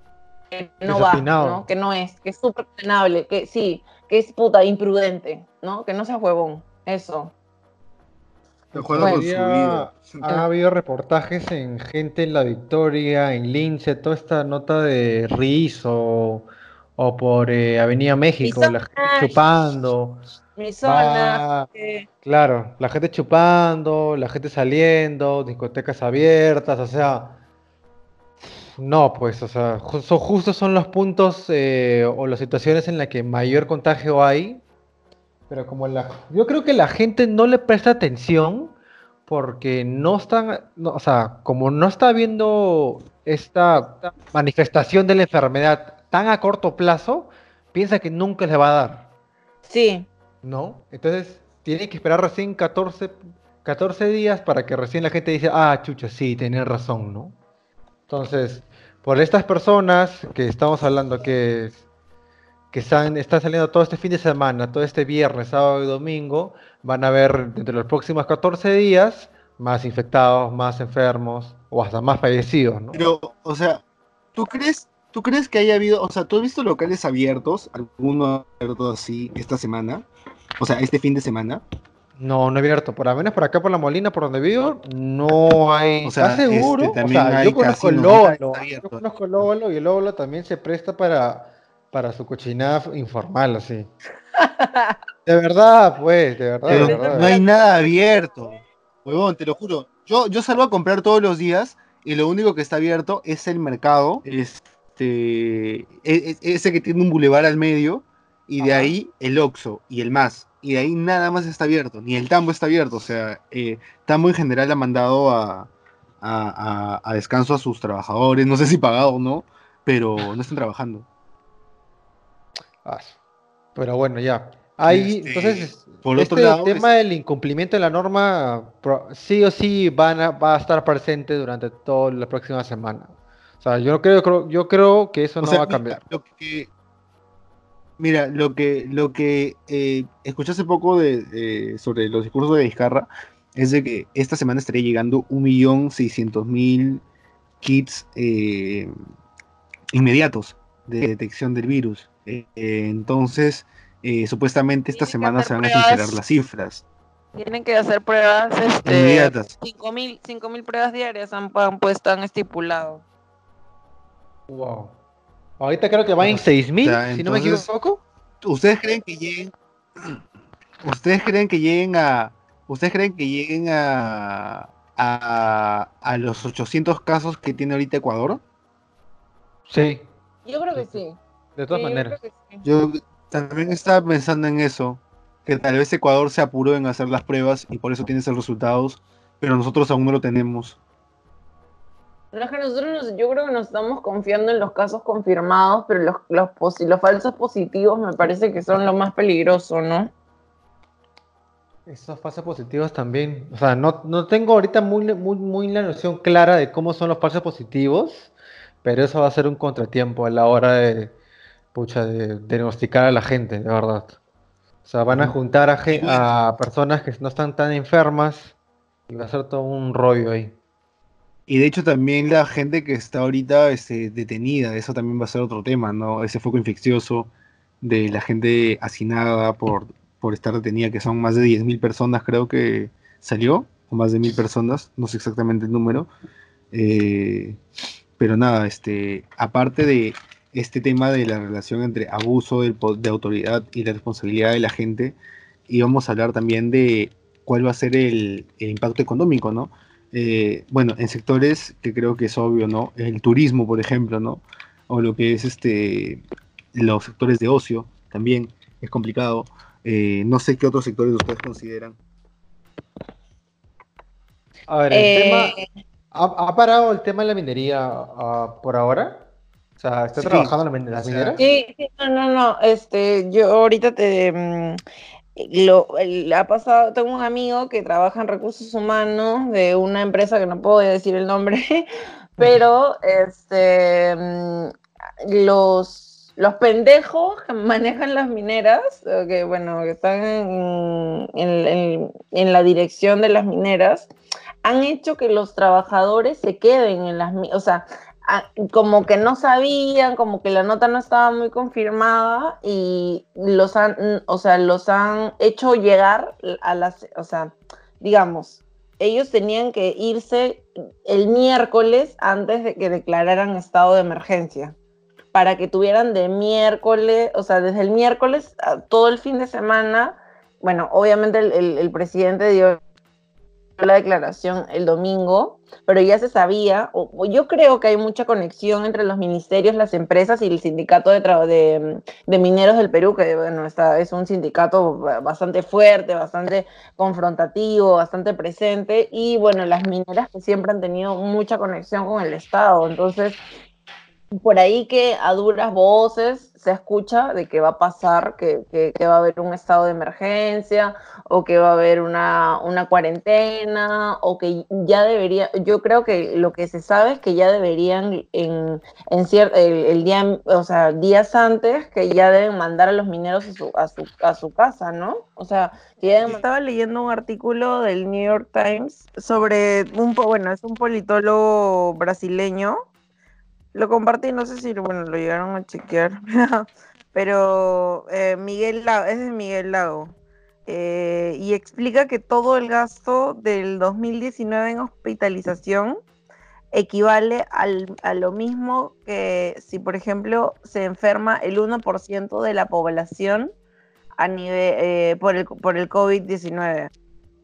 no va. ¿no? que no es, que es súper penable, que sí, que es puta imprudente, ¿no? Que no sea huevón, eso. De acuerdo con su Día vida. Han habido reportajes en Gente en la Victoria, en Lince, toda esta nota de Riz o, o por eh, Avenida México, la gente chupando. Claro, la gente chupando, la gente saliendo, discotecas abiertas, o sea, no, pues, o sea, son- justo son los puntos eh, o las situaciones en las que mayor contagio hay, pero como la, yo creo que la gente no le presta atención porque no están, o sea, como no está viendo esta manifestación de la enfermedad tan a corto plazo, piensa que nunca le va a dar. sí, ¿no? Entonces tiene que esperar recién 14, 14 días para que recién la gente dice, ah, chucha, sí, tenés razón, ¿no? Entonces, por estas personas que estamos hablando que, que están, están saliendo todo este fin de semana, todo este viernes, sábado y domingo, van a ver dentro de los próximos 14 días más infectados, más enfermos o hasta más fallecidos, ¿no? Pero, o sea, ¿tú crees, ¿tú crees que haya habido, o sea, tú has visto locales abiertos, alguno abierto así esta semana? O sea, este fin de semana. No, no he abierto. Por lo menos por acá por la Molina, por donde vivo, no hay. O sea, ¿Estás seguro? este, o también sea, hay yo conozco el. Lóbalo. Yo conozco el Lóbalo y el Lóbalo también se presta para, para su cochinada informal, así. De verdad, pues, de verdad, de verdad. no hay nada abierto. Huevón, te lo juro. Yo, yo salgo a comprar todos los días y lo único que está abierto es el mercado, este, e- e- ese que tiene un bulevar al medio, y de Ajá. ahí el Oxxo y el MAS. Y de ahí nada más está abierto, ni el Tambo está abierto. O sea, eh, Tambo en general ha mandado a, a, a- a descanso a sus trabajadores, no sé si pagado o no, pero no están trabajando. Ah, Pero bueno, ya. Ahí, Este, entonces, por este otro lado, tema del incumplimiento de la norma sí o sí van a, va a estar presente durante toda la próxima semana. O sea, yo creo, yo creo que eso O no sea, va a cambiar. Lo que, mira, lo que, lo que eh, escuché hace poco de, sobre los discursos de Vizcarra es de que esta semana estaría llegando 1.600.000 kits eh, inmediatos de detección del virus. Eh, eh, entonces, eh, supuestamente esta semana se van a sincerar las cifras tienen que hacer pruebas, este, inmediatas. 5.000 5.000 pruebas diarias han, han puesto, han estipulado. Wow. Ahorita creo que van en 6000, O sea, si no me equivoco. ¿Ustedes creen que lleguen? ¿Ustedes creen que lleguen a? ¿Ustedes creen que lleguen a a, a los 800 casos que tiene ahorita Ecuador? Sí, Yo creo que sí. de todas Sí, yo maneras. sí. Yo También estaba pensando en eso, que tal vez Ecuador se apuró en hacer las pruebas y por eso tiene esos resultados, pero nosotros aún no lo tenemos. Pero es que nosotros nos- yo creo que nos estamos confiando en los casos confirmados, pero los, los, posi- los falsos positivos me parece que son lo más peligroso, ¿no? Esos falsos positivos también. O sea, no, no tengo ahorita muy, muy, muy la noción clara de cómo son los falsos positivos, pero eso va a ser un contratiempo a la hora de, pucha, de, diagnosticar a la gente, de verdad. O sea, van a juntar a, a personas que no están tan enfermas y va a ser todo un rollo ahí. Y de hecho también la gente que está ahorita este, detenida, eso también va a ser otro tema, ¿no? Ese foco infeccioso de la gente hacinada por, por estar detenida, que son más de 10.000 personas creo que salió, o más de 1.000 personas, no sé exactamente el número. Eh, pero nada, este, aparte de este tema de la relación entre abuso de autoridad y la responsabilidad de la gente, íbamos a hablar también de cuál va a ser el, el impacto económico, ¿no? Eh, bueno, en sectores que creo que es obvio, ¿no? El turismo, por ejemplo, ¿no? O lo que es este los sectores de ocio también es complicado. Eh, no sé qué otros sectores ustedes consideran. A ver, el Eh, tema. ¿Ha, ha parado el tema de la minería ah, por ahora? O sea, ¿está Sí, trabajando en la min- las mineras? Sí, sí, no, no, no, este, yo ahorita te, mm, lo, el- ha pasado, tengo un amigo que trabaja en recursos humanos de una empresa que no puedo decir el nombre, pero, este, mm, los, los pendejos que manejan las mineras, que, bueno, que están en, en- en- en la dirección de las mineras, han hecho que los trabajadores se queden en las mineras, o sea, como que no sabían, como que la nota no estaba muy confirmada y los han, o sea, los han hecho llegar a las, o sea, digamos, ellos tenían que irse el miércoles antes de que declararan estado de emergencia para que tuvieran de miércoles, o sea, desde el miércoles a todo el fin de semana, bueno, obviamente el presidente dio la declaración el domingo, pero ya se sabía, o, o yo creo que hay mucha conexión entre los ministerios, las empresas y el sindicato de, de, de mineros del Perú, que bueno, está, es un sindicato ba- bastante fuerte, bastante confrontativo, bastante presente, y bueno, las mineras que siempre han tenido mucha conexión con el Estado, entonces por ahí que a duras voces se escucha de que va a pasar, que, que- que va a haber un estado de emergencia o que va a haber una, una cuarentena o que ya debería, yo creo que lo que se sabe es que ya deberían en, en el, día, o sea, días antes que ya deben mandar a los mineros a su, a su, a su casa, ¿no? O sea, que estaba leyendo un artículo del New York Times sobre un, bueno, es un politólogo brasileño lo compartí, no sé si bueno, lo llegaron a chequear, pero eh, Miguel Lago, es de Miguel Lago, eh, y explica que todo el gasto del 2019 en hospitalización equivale al- a lo mismo que si, por ejemplo, se enferma el 1% de la población a nivel, eh, por el, por el COVID-19.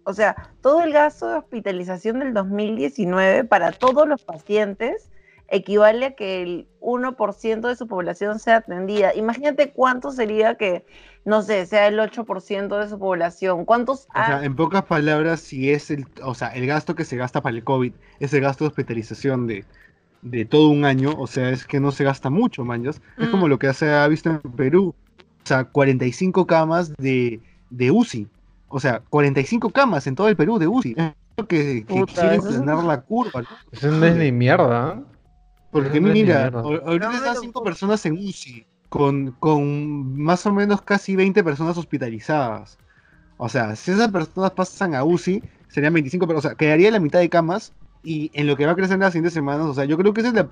O sea, todo el gasto de hospitalización del 2019 para todos los pacientes equivale a que el 1% de su población sea atendida. Imagínate cuánto sería que, no sé, sea el 8% de su población. ¿Cuántos O sea, en pocas palabras, si es el, o sea, el gasto que se gasta para el COVID, es el gasto de hospitalización de, de todo un año, o sea, es que no se gasta mucho, manjas. Es como lo que se ha visto en Perú. O sea, 45 camas de, de UCI. O sea, 45 camas en todo el Perú de UCI. Es lo que, que Puta, quieren frenar la curva. Eso no es ni mierda. Porque no mira, ahorita No están lo 5 puedo- personas en UCI, con, con más o menos casi 20 personas hospitalizadas. O sea, si esas personas pasan a UCI, serían 25 personas, o sea, quedaría la mitad de camas y en lo que va a crecer en las siguientes semanas, o sea, yo creo que ese es la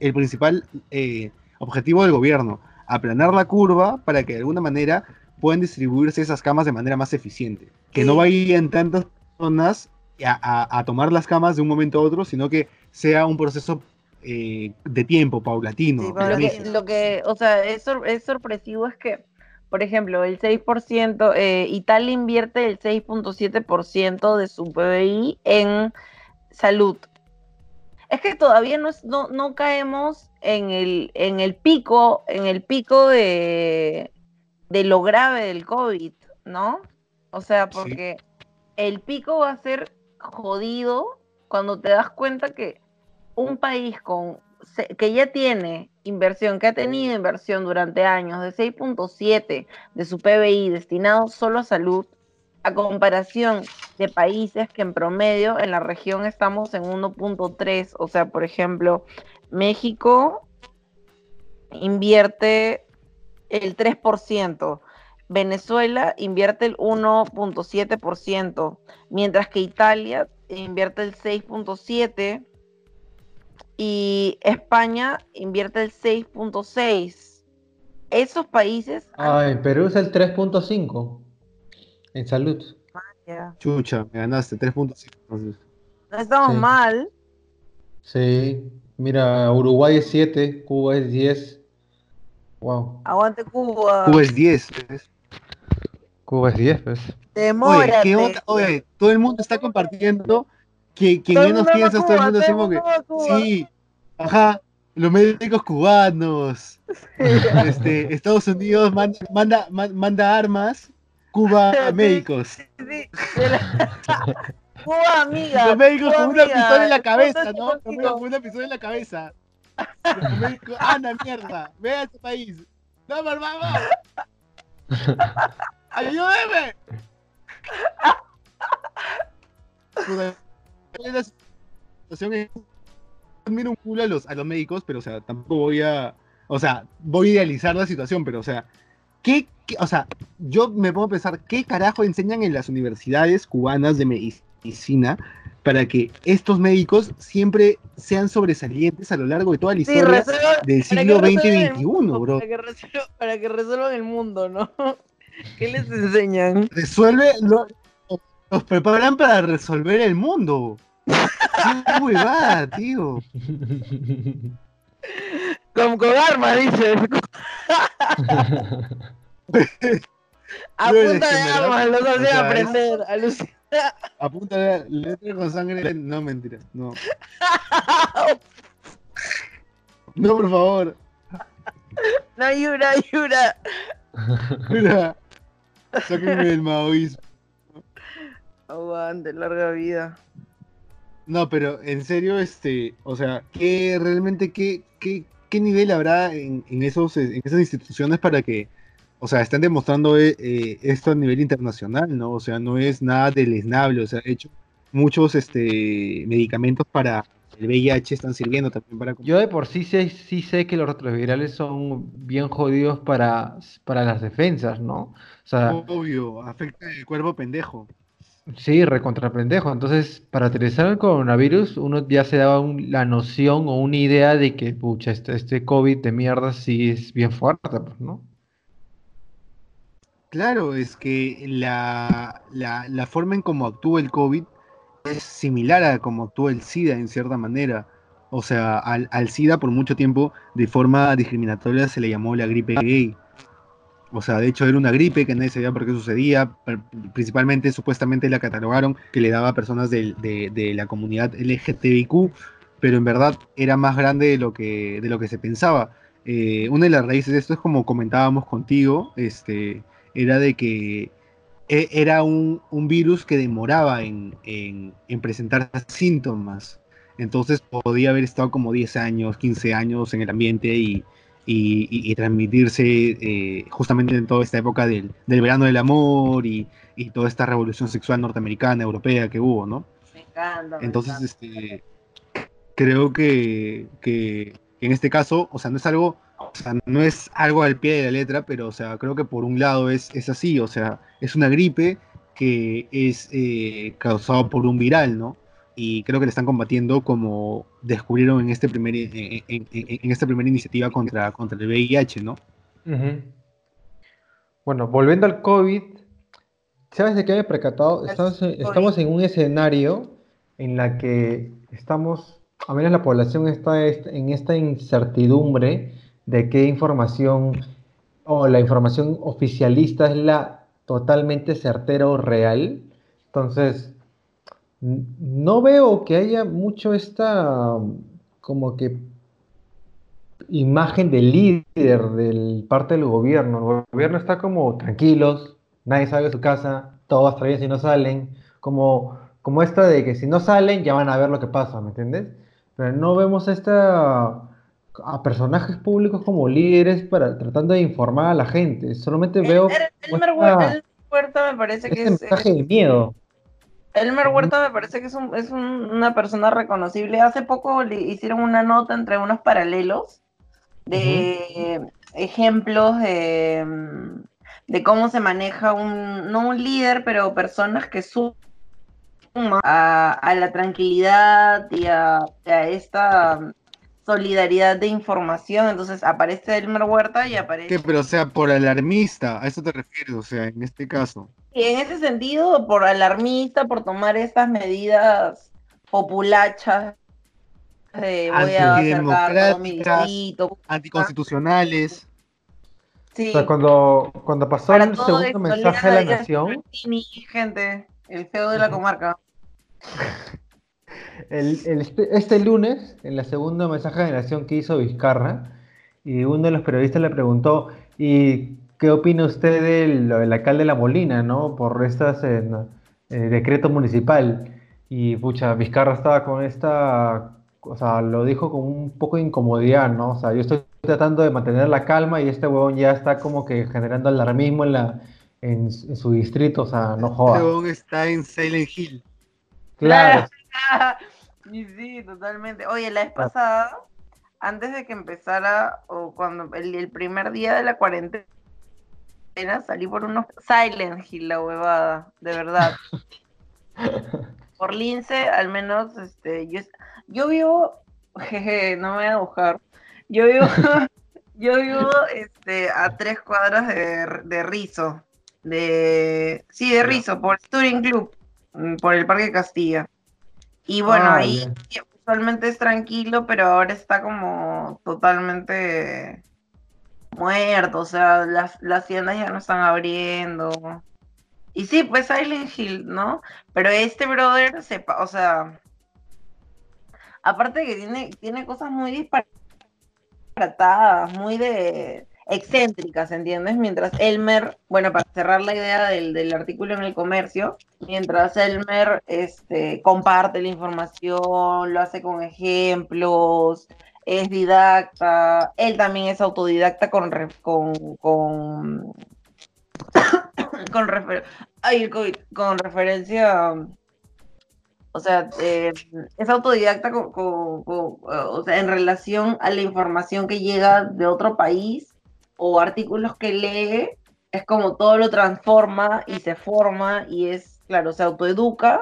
el principal eh, objetivo del gobierno, aplanar la curva para que de alguna manera puedan distribuirse esas camas de manera más eficiente. Que no Sí. vayan tantas personas a, a- a tomar las camas de un momento a otro, sino que sea un proceso eh, de tiempo, paulatino. Sí, lo, que, lo que, o sea, es, sor- es sorpresivo es que, por ejemplo, el 6%, eh, Italia invierte el 6.7% de su PBI en salud. Es que todavía no, es- no, no caemos en el, en el pico, en el pico de, de lo grave del COVID, ¿no? O sea, porque el pico va a ser jodido cuando te das cuenta que un país con que ya tiene inversión, que ha tenido inversión durante años de 6.7 de su PBI destinado solo a salud, a comparación de países que en promedio en la región estamos en 1.3, o sea, por ejemplo, México invierte el 3%, Venezuela invierte el 1.7%, mientras que Italia invierte el 6.7% y España invierte el 6.6%. Esos países... Ah, en Perú es el 3.5% en salud. Chucha, me ganaste, 3.5%. No estamos mal. Sí, mira, Uruguay es 7, Cuba es 10. Wow. Aguante Cuba. Cuba es 10. Cuba es 10, pues. Demórate. Oye, ¿qué onda? Oye, todo el mundo está compartiendo que quien menos piensa, todo el mundo hacemos que. Sí, ajá, los médicos cubanos. Este, Estados Unidos manda, manda, manda armas, Cuba médicos. Sí, sí. Cuba amiga. Los médicos con una pistola en la cabeza, ¿no? Los médicos con una pistola en la cabeza. Los médicos, anda mierda, ve a este país. ¡No, por ¡Ayúdeme! la situación admiro un culo a los, a los médicos, pero o sea, tampoco voy a, o sea, voy a idealizar la situación, pero o sea, ¿qué, o sea, yo me pongo a pensar, ¿qué carajo enseñan en las universidades cubanas de medicina para que estos médicos siempre sean sobresalientes a lo largo de toda la historia del siglo XX y XXI, bro? Para que, resuelvan, para que resuelvan el mundo, ¿no? ¿Qué les enseñan? Resuelve, lo, los preparan para resolver el mundo. Qué huevada, tío. Con, con armas, dices. A punta de armas los hacen aprender, alucina. A punta de letra con sangre, no mentira, no. No, por favor. No, Yura, Yura. Yura, sáquenme del maoísmo. Aguante, larga vida. No, pero en serio, este, o sea, ¿qué realmente qué, qué, qué nivel habrá en, esos, en esas instituciones para que, o sea, estén demostrando eh, eh, esto a nivel internacional, ¿no? O sea, no es nada deleznable, o sea, he hecho muchos este, medicamentos para el VIH están sirviendo también para... Yo de por sí sé, sí sé que los retrovirales son bien jodidos para, para las defensas, ¿no? O sea, Obvio, afecta el cuerpo pendejo. Sí, recontra pendejo. Entonces, para aterrizar el coronavirus, uno ya se daba la noción o una idea de que, pucha, este, este COVID de mierda sí es bien fuerte, pues, ¿no? Claro, es que la, la, forma en cómo actúa el COVID es similar a cómo actúa el SIDA en cierta manera. O sea, al, al SIDA por mucho tiempo de forma discriminatoria se le llamó la gripe gay o sea, de hecho era una gripe que nadie sabía por qué sucedía. Principalmente, supuestamente la catalogaron que le daba a personas de, la comunidad LGTBIQ, pero en verdad era más grande de lo que, se pensaba. Eh, una de las raíces de esto es como comentábamos contigo, este, era de que e, era un, virus que demoraba en presentar síntomas. Entonces podía haber estado como 10 años, 15 años en el ambiente y, y, transmitirse eh, justamente en toda esta época del, verano del amor y, toda esta revolución sexual norteamericana, europea que hubo, ¿no? Me encanta. Entonces, este, creo que, en este caso, o sea, no es algo, o sea, no es algo al pie de la letra, pero, o sea, creo que por un lado es, es así, o sea, es una gripe que es eh, causada por un viral, ¿no? Y creo que le están combatiendo como descubrieron en este primer en, esta primera iniciativa contra, contra el VIH, ¿no? Bueno, volviendo al COVID, ¿sabes de qué me he percatado? Estamos, estamos en un escenario en la que estamos, a menos la población está en esta incertidumbre de qué información o la información oficialista es la totalmente certera o real. Entonces, no veo que haya mucho esta, como que, imagen de líder del parte del gobierno. El gobierno está como tranquilos, nadie sale de su casa, todos bien si no salen, como, como esta de que si no salen ya van a ver lo que pasa, ¿me entiendes? Pero no vemos esta a personajes públicos como líderes para tratando de informar a la gente. Solamente veo El- como Elmer esta- Elmer Huerta me parece que este es, mensaje de miedo. Elmer Huerta me parece que es, un- es un- una persona reconocible. Hace poco le hicieron una nota entre unos paralelos de ejemplos de, de cómo se maneja un, no un líder, pero personas que suman a, a la tranquilidad y a, a esta solidaridad de información. Entonces aparece Elmer Huerta y aparece... ¿Qué? Pero, o sea, por alarmista, a eso te refieres, o sea, en este caso. Y en ese sentido, por alarmista, por tomar estas medidas populachas de voy a acercar todo mi Antidemocráticas. distrito, Anticonstitucionales. sí, O sea, cuando, cuando pasó para el segundo esto, mensaje de lean la nación, Martini, gente, el feo de la comarca. el- el- este, este lunes, en la segunda mensaje de la nación que hizo Vizcarra, y uno de los periodistas le preguntó, ¿y qué opina usted del, del alcalde de La Molina, ¿no? Por estas eh, eh, decreto municipal. Y pucha, Vizcarra estaba con esta, o sea, lo dijo con un poco de incomodidad, ¿no? O sea, yo estoy tratando de mantener la calma y este huevón ya está como que generando alarmismo en la, en, en su distrito, o sea, no joda. León está en Silent Hill. Claro, Y sí, totalmente. Oye, la vez pasada, antes de que empezara, o cuando el, el primer día de la cuarentena, salí por unos Silent Hill, la huevada, de verdad. por Lince, al menos, este, yo, yo vivo, jeje, no me voy a buscar. Yo vivo, yo vivo, este, a tres cuadras de, de Rizo, de, sí, de Rizo, por Touring Club, mm, por el Parque Castilla. Y bueno, Ah, ahí usualmente es tranquilo, pero ahora está como totalmente muerto, o sea, las, las tiendas ya no están abriendo. Y sí, pues Silent Hill, ¿no? Pero este brother, sepa, o sea, aparte de que tiene, tiene cosas muy disparatadas, muy de excéntricas, ¿entiendes? Mientras Elmer, bueno, para cerrar la idea del, del artículo en el comercio, mientras Elmer este, comparte la información, lo hace con ejemplos, es didacta, él también es autodidacta con, con, con, con, refer- con referencia, o sea, eh, es autodidacta con- o sea, en relación a la información que llega de otro país o artículos que lee, es como todo lo transforma y se forma y es, claro, se autoeduca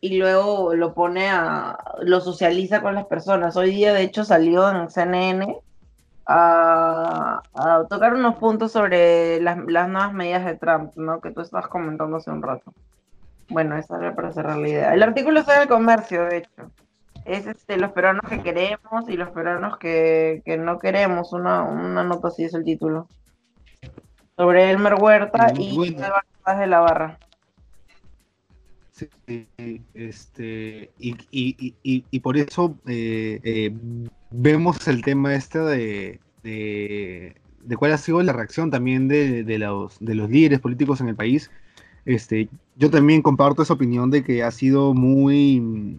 y luego lo pone a, lo socializa con las personas. Hoy día, de hecho, salió en CNN a, a tocar unos puntos sobre las, las nuevas medidas de Trump, ¿no? Que tú estabas comentando hace un rato. Bueno, esa era para cerrar la idea. El artículo está en el comercio, de hecho. Es este, los peruanos que queremos y los peruanos que, que no queremos. Una, una nota así es el título. Sobre Elmer Huerta Muy y bueno. De la Barra. Este, y, y- y- y- por eso eh, eh, vemos el tema este de, de, cuál ha sido la reacción también de, de los, de los líderes políticos en el país. Este, yo también comparto esa opinión de que ha sido muy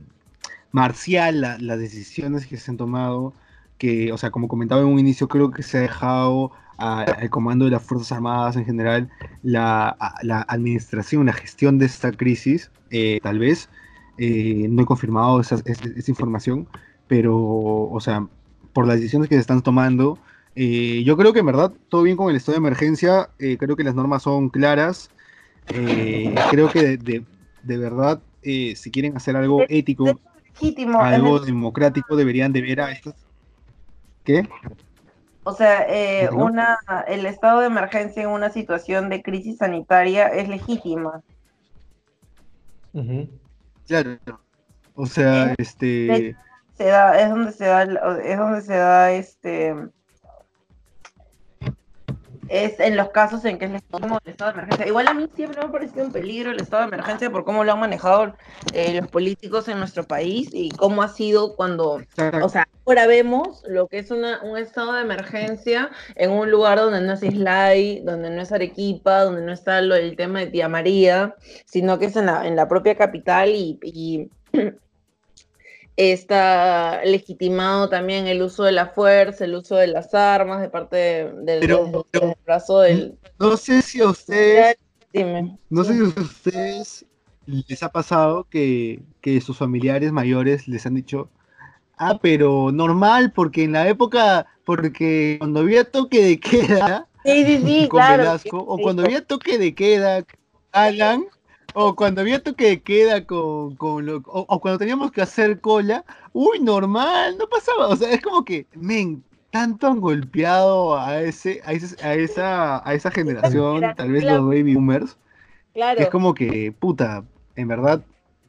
marcial la- las decisiones que se han tomado, que, o sea, como comentaba en un inicio, creo que se ha dejado a- al comando de las Fuerzas Armadas en general la, a- la administración, la gestión de esta crisis, eh, tal vez. eh, no he confirmado esa, esa- esa información, pero, o sea, por las decisiones que se están tomando, eh, yo creo que en verdad todo bien con el estado de emergencia, eh, creo que las normas son claras, eh, creo que de, de- de verdad, eh, si quieren hacer algo ético, Legítimo. algo democrático, deberían de ver a estos... ¿Qué? O sea, eh, una, el estado de emergencia en una situación de crisis sanitaria es legítima. Ujú. Claro. O sea, este... Se da, es donde se da, es donde se da este, es en los casos en que es el estado de emergencia. Igual a mí siempre me ha parecido un peligro el estado de emergencia por cómo lo han manejado eh, los políticos en nuestro país y cómo ha sido cuando, o sea, ahora vemos lo que es una, un estado de emergencia en un lugar donde no es Islay, donde no es Arequipa, donde no está lo, el tema de Tía María, sino que es en la, en la propia capital y, y está legitimado también el uso de la fuerza, el uso de las armas de parte de- del, brazo del... No sé si a ustedes, Dime. no sé si a ustedes les ha pasado que, que sus familiares mayores les han dicho, ah, pero normal, porque en la época, porque cuando había toque de queda Sí, sí, sí, con claro. Velasco, o cuando había toque de queda Alan, o cuando había toque de queda con, con lo- o, o cuando teníamos que hacer cola, uy, normal, no pasaba, o sea, es como que, men, tanto han golpeado a ese, a ese- a esa, a esa generación, tal vez los baby boomers, claro. que es como que, puta, en verdad,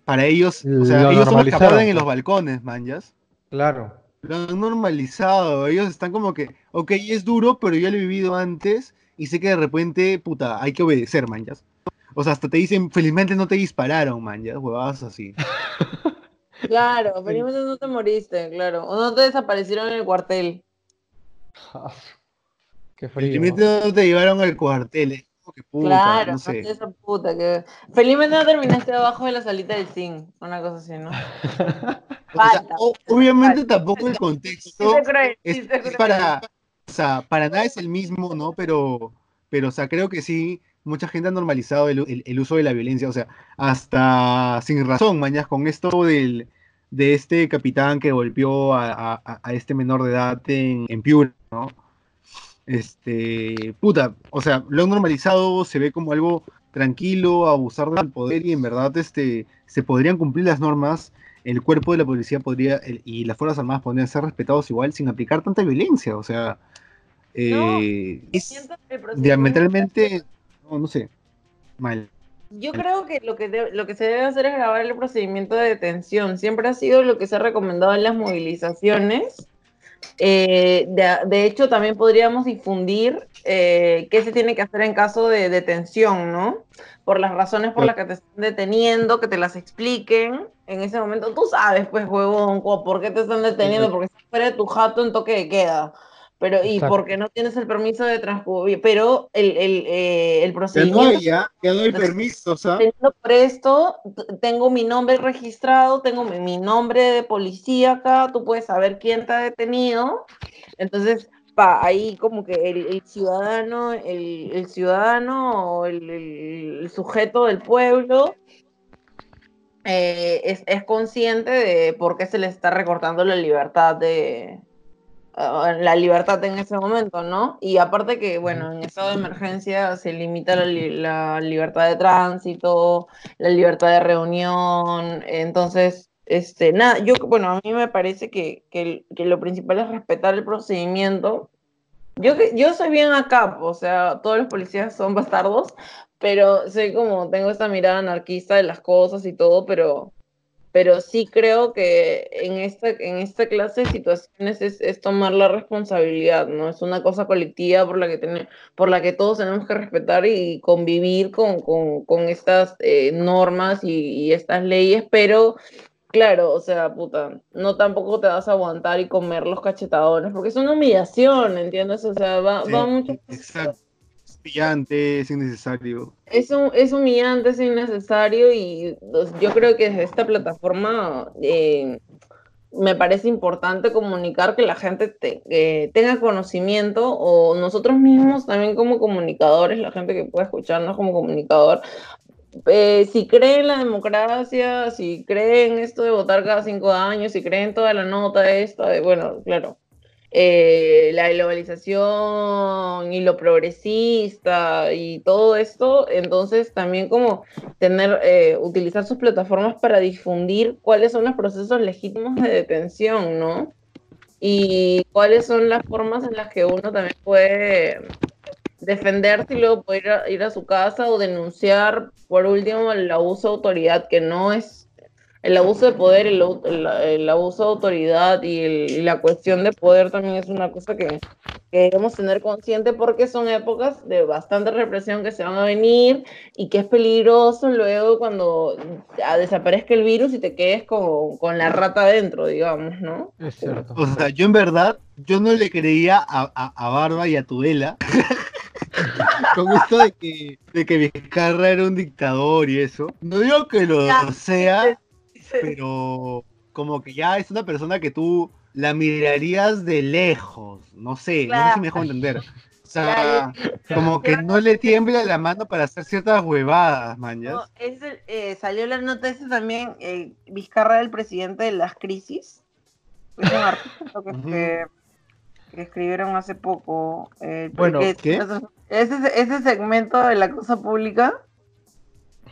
para ellos, o sea, Lo ellos son los que aplauden en pues. los balcones, manjas. Claro. Lo han normalizado, ellos están como que, ok, es duro, pero yo lo he vivido antes y sé que de repente, puta, hay que obedecer, manjas. O sea, hasta te dicen, felizmente no te dispararon, manjas, huevadas así. Claro, felizmente no te moriste, claro. O no te desaparecieron en el cuartel. Qué frío. Felizmente no te llevaron al cuartel, es como que puta, claro, no sé. esa puta que... Felizmente no terminaste abajo de la salita del zinc, una cosa así, ¿no? O sea, Falta. o- obviamente tampoco el contexto Sí es, sí es para, o sea, para nada es el mismo, ¿no? Pero, pero, o sea, creo que sí, mucha gente ha normalizado el, el- el uso de la violencia, o sea, hasta sin razón, mañas, con esto del, de este capitán que golpeó a, a- a- a este menor de edad en, en Piura, ¿no? Este, puta, o sea, lo han normalizado, se ve como algo tranquilo, abusar del poder y en verdad, este, se podrían cumplir las normas el cuerpo de la policía podría el- y las fuerzas armadas podrían ser respetados igual sin aplicar tanta violencia. O sea, eh, es diametralmente, no, no sé, mal. Yo creo que lo que, de- lo que se debe hacer es grabar el procedimiento de detención. Siempre ha sido lo que se ha recomendado en las movilizaciones. Eh, de, de hecho, también podríamos difundir eh, qué se tiene que hacer en caso de detención, ¿no? Por las razones por las que te están deteniendo, que te las expliquen en ese momento. Tú sabes, pues, huevón, por qué te están deteniendo, porque estás fuera de tu jato en toque de queda. Pero, y Exacto. porque no tienes el permiso de transcurrir, pero el, el, eh, el procedimiento no hay, ya, hay permisos, ¿ah? teniendo por esto, tengo mi nombre registrado, tengo mi, mi nombre de policía acá, tú puedes saber quién te ha detenido. Entonces, pa, ahí como que el, el ciudadano, el, el ciudadano o el, el- el sujeto del pueblo eh, es, es consciente de por qué se le está recortando la libertad de la libertad en ese momento, ¿no? Y aparte que, bueno, en estado de emergencia se limita la, li- la libertad de tránsito, la libertad de reunión, entonces, este, nada, yo, bueno, a mí me parece que, que, que lo principal es respetar el procedimiento. Yo, que- yo soy bien acá, o sea, todos los policías son bastardos, pero soy como, tengo esta mirada anarquista de las cosas y todo, pero, pero sí creo que en esta, en esta clase de situaciones es, es tomar la responsabilidad, ¿no? Es una cosa colectiva por la que, tiene- por la que todos tenemos que respetar y convivir con, con, con estas eh, normas y, y estas leyes, pero claro, o sea, puta, no tampoco te vas a aguantar y comer los cachetadones, porque es una humillación, ¿entiendes? O sea, va, Sí, va mucho... Exacto. Es pillante, es innecesario. Es, un- es humillante, es innecesario y pues, yo creo que desde esta plataforma eh, me parece importante comunicar que la gente te- tenga conocimiento o nosotros mismos también como comunicadores, la gente que pueda escucharnos como comunicador, eh, si cree en la democracia, si cree en esto de votar cada cinco años, si cree en toda la nota esta, de, bueno, claro, eh, la globalización y lo progresista y todo esto, entonces también como tener, eh, utilizar sus plataformas para difundir cuáles son los procesos legítimos de detención, ¿no? Y cuáles son las formas en las que uno también puede defenderse y luego poder ir a, ir a su casa o denunciar, por último, el abuso de autoridad, que no es el abuso de poder, el, el- el abuso de autoridad y, el- y la cuestión de poder también es una cosa que, que debemos tener consciente porque son épocas de bastante represión que se van a venir y que es peligroso luego cuando ya desaparezca el virus y te quedes con, con la rata adentro, digamos, ¿no? Es cierto. O sea, yo en verdad, yo no le creía a, a, a Barba y a Tudela con esto de que, de que Vizcarra era un dictador y eso. No digo que lo Ya. sea, pero como que ya es una persona que tú la mirarías de lejos. No sé, no sé si me dejo entender. O sea, como que no le tiembla la mano para hacer ciertas huevadas, mañas. No, es el- eh, salió la nota ese también, eh, Vizcarra, el presidente de las crisis. Es un artículo que, Ujú. que- que escribieron hace poco. eh, Bueno, ¿qué? Ese, ese segmento de la cosa pública.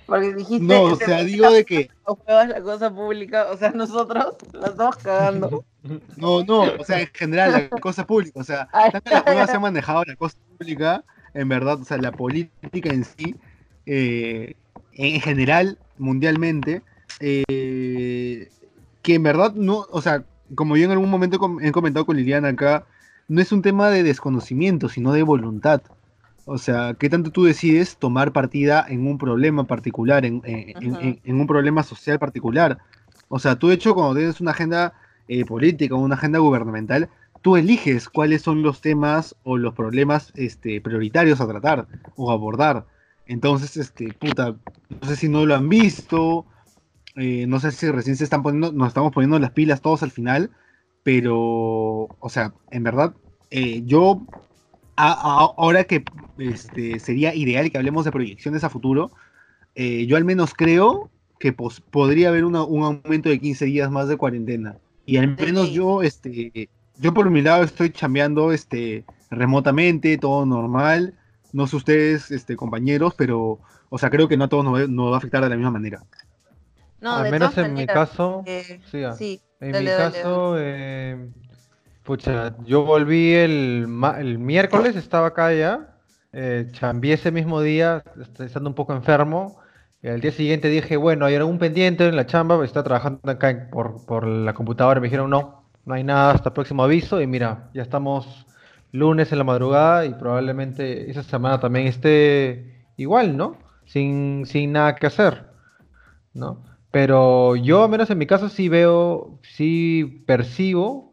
Porque dijiste. No, o sea, digo de que, a huevas la cosa pública. O sea, nosotros la estamos cagando. no, no, o sea, en general, la cosa pública, o sea, tanto la hueva se ha manejado la cosa pública, en verdad, o sea, la política en sí, eh, en general, mundialmente, eh, que en verdad no, o sea, como yo en algún momento he comentado con Liliana acá, no es un tema de desconocimiento, sino de voluntad. O sea, ¿qué tanto tú decides tomar partida en un problema particular, en, en- en- en un problema social particular? O sea, tú de hecho cuando tienes una agenda eh, política o una agenda gubernamental, tú eliges cuáles son los temas o los problemas este, prioritarios a tratar o abordar. Entonces, este, puta, no sé si no lo han visto, eh, no sé si recién se están poniendo, nos estamos poniendo las pilas todos al final, pero, o sea, en verdad, eh, yo, a- a- ahora que este, sería ideal que hablemos de proyecciones a futuro, eh, yo al menos creo que pos- podría haber una- un aumento de 15 días más de cuarentena. Y al menos Sí. yo, este, yo por mi lado estoy chambeando este, remotamente, todo normal. No sé ustedes, este, compañeros, pero, o sea, creo que no a todos nos va, nos va a afectar de la misma manera. No, Al menos en mi caso, eh, sí, ah, sí, En dale, mi dale, caso, eh, pucha, yo volví el, el miércoles, estaba acá ya, eh, chambeé ese mismo día, est- estando un poco enfermo, y al día siguiente dije, bueno, hay algún pendiente en la chamba, está trabajando acá por, por la computadora, me dijeron, no, no hay nada hasta el próximo aviso, y mira, ya estamos lunes en la madrugada, y probablemente esa semana también esté igual, ¿no? Sin, sin nada que hacer, ¿no? Pero yo, al menos en mi caso, sí veo, sí percibo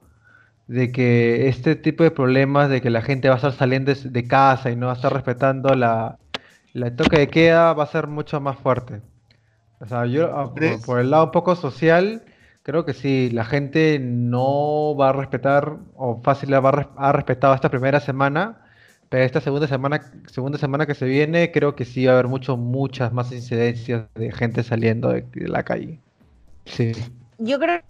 de que este tipo de problemas, de que la gente va a estar saliendo de, casa y no va a estar respetando la, la toque de queda, va a ser mucho más fuerte. O sea, yo, ah, por, por el lado un poco social, creo que sí, la gente no va a respetar, o fácil la va a res- ha respetado esta primera semana, pero esta segunda semana, segunda semana que se viene, creo que sí va a haber mucho, muchas más incidencias de gente saliendo de, de la calle. Sí. Yo creo,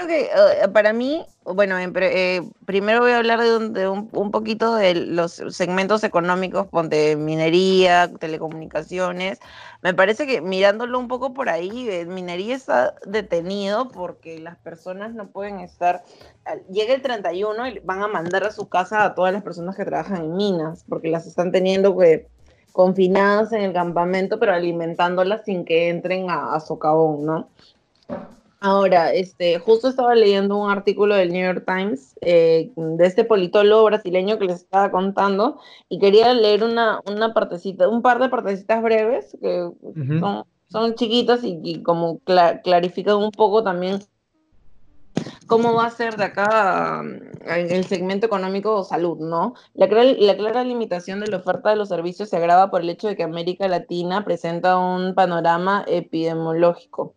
eh, para mí, bueno, eh, primero voy a hablar de, un, poquito de los segmentos económicos, ponte minería, telecomunicaciones. Me parece que mirándolo un poco por ahí, eh, minería está detenido porque las personas no pueden estar. Llega el 31 y van a mandar a su casa a todas las personas que trabajan en minas, porque las están teniendo que confinadas en el campamento, pero alimentándolas sin que entren a, a socavón, ¿no? Ahora, este, justo estaba leyendo un artículo del New York Times eh, de este politólogo brasileño que les estaba contando y quería leer una, una partecita, un par de partecitas breves que son, son chiquitas y, y como cla- clarifican un poco también cómo va a ser de acá mm, en el segmento económico o salud, ¿no? La, clara- la clara limitación de la oferta de los servicios se agrava por el hecho de que América Latina presenta un panorama epidemiológico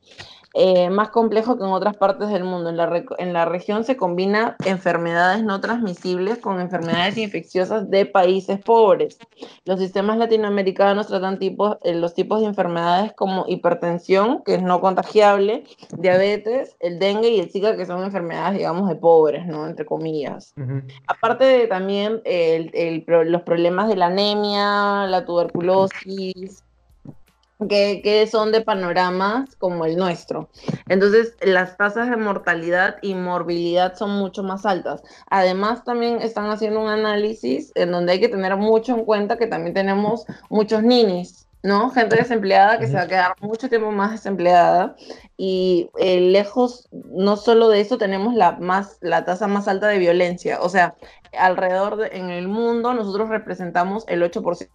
eh, más complejo que en otras partes del mundo. En la, en la región se combina enfermedades no transmisibles con enfermedades infecciosas de países pobres. Los sistemas latinoamericanos tratan tipos, eh, los tipos de enfermedades como hipertensión, que es no contagiable, diabetes, el dengue y el zika, que son enfermedades, digamos, de pobres, ¿no? Entre comillas. Ujú. Aparte de también el- el los problemas de la anemia, la tuberculosis, que, que son de panoramas como el nuestro. Entonces, las tasas de mortalidad y morbilidad son mucho más altas. Además, también están haciendo un análisis en donde hay que tener mucho en cuenta que también tenemos muchos ninis ¿no? Gente desempleada que se va a quedar mucho tiempo más desempleada y eh, lejos, no solo de eso, tenemos la, más, la tasa más alta de violencia. O sea, alrededor de, en el mundo nosotros representamos el 8%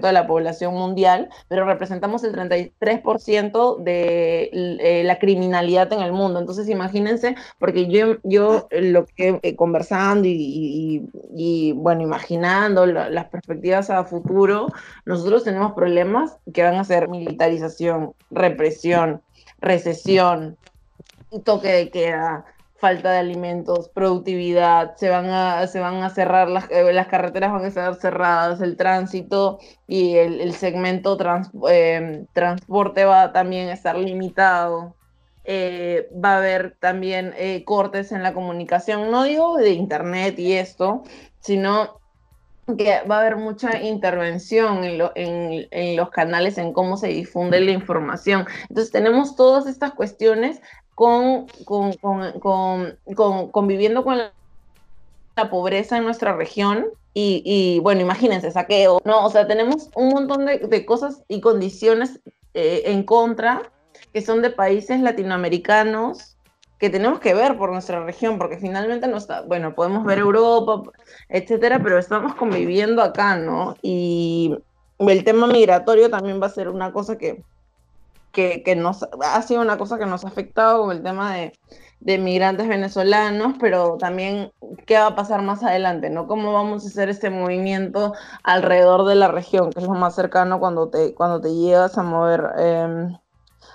de la población mundial, pero representamos el 33% de eh, la criminalidad en el mundo. Entonces, imagínense, porque yo, yo lo que eh, conversando y, bueno, imaginando las perspectivas a futuro, nosotros tenemos problemas que van a ser militarización, represión, recesión, toque de queda, falta de alimentos, productividad, se van a, se van a cerrar las, eh, las carreteras, van a estar cerradas, el tránsito y el, segmento eh, transporte va a también estar limitado. Eh, va a haber también cortes en la comunicación, no digo de internet y esto, sino que va a haber mucha intervención en, en, en, los canales, en cómo se difunde la información. Entonces tenemos todas estas cuestiones con, con, con, con conviviendo con la, pobreza en nuestra región. Y, bueno, imagínense, saqueo, ¿no? O sea, tenemos un montón de, de cosas y condiciones eh, en contra que son de países latinoamericanos que tenemos que ver por nuestra región, porque finalmente no está, bueno, podemos ver Europa, etcétera, pero estamos conviviendo acá, ¿no? Y el tema migratorio también va a ser una cosa que, que, nos ha sido una cosa que nos ha afectado con el tema de, de migrantes venezolanos, pero también qué va a pasar más adelante, ¿no? ¿Cómo vamos a hacer este movimiento alrededor de la región, que es lo más cercano cuando te, cuando te llegas a mover? Eh,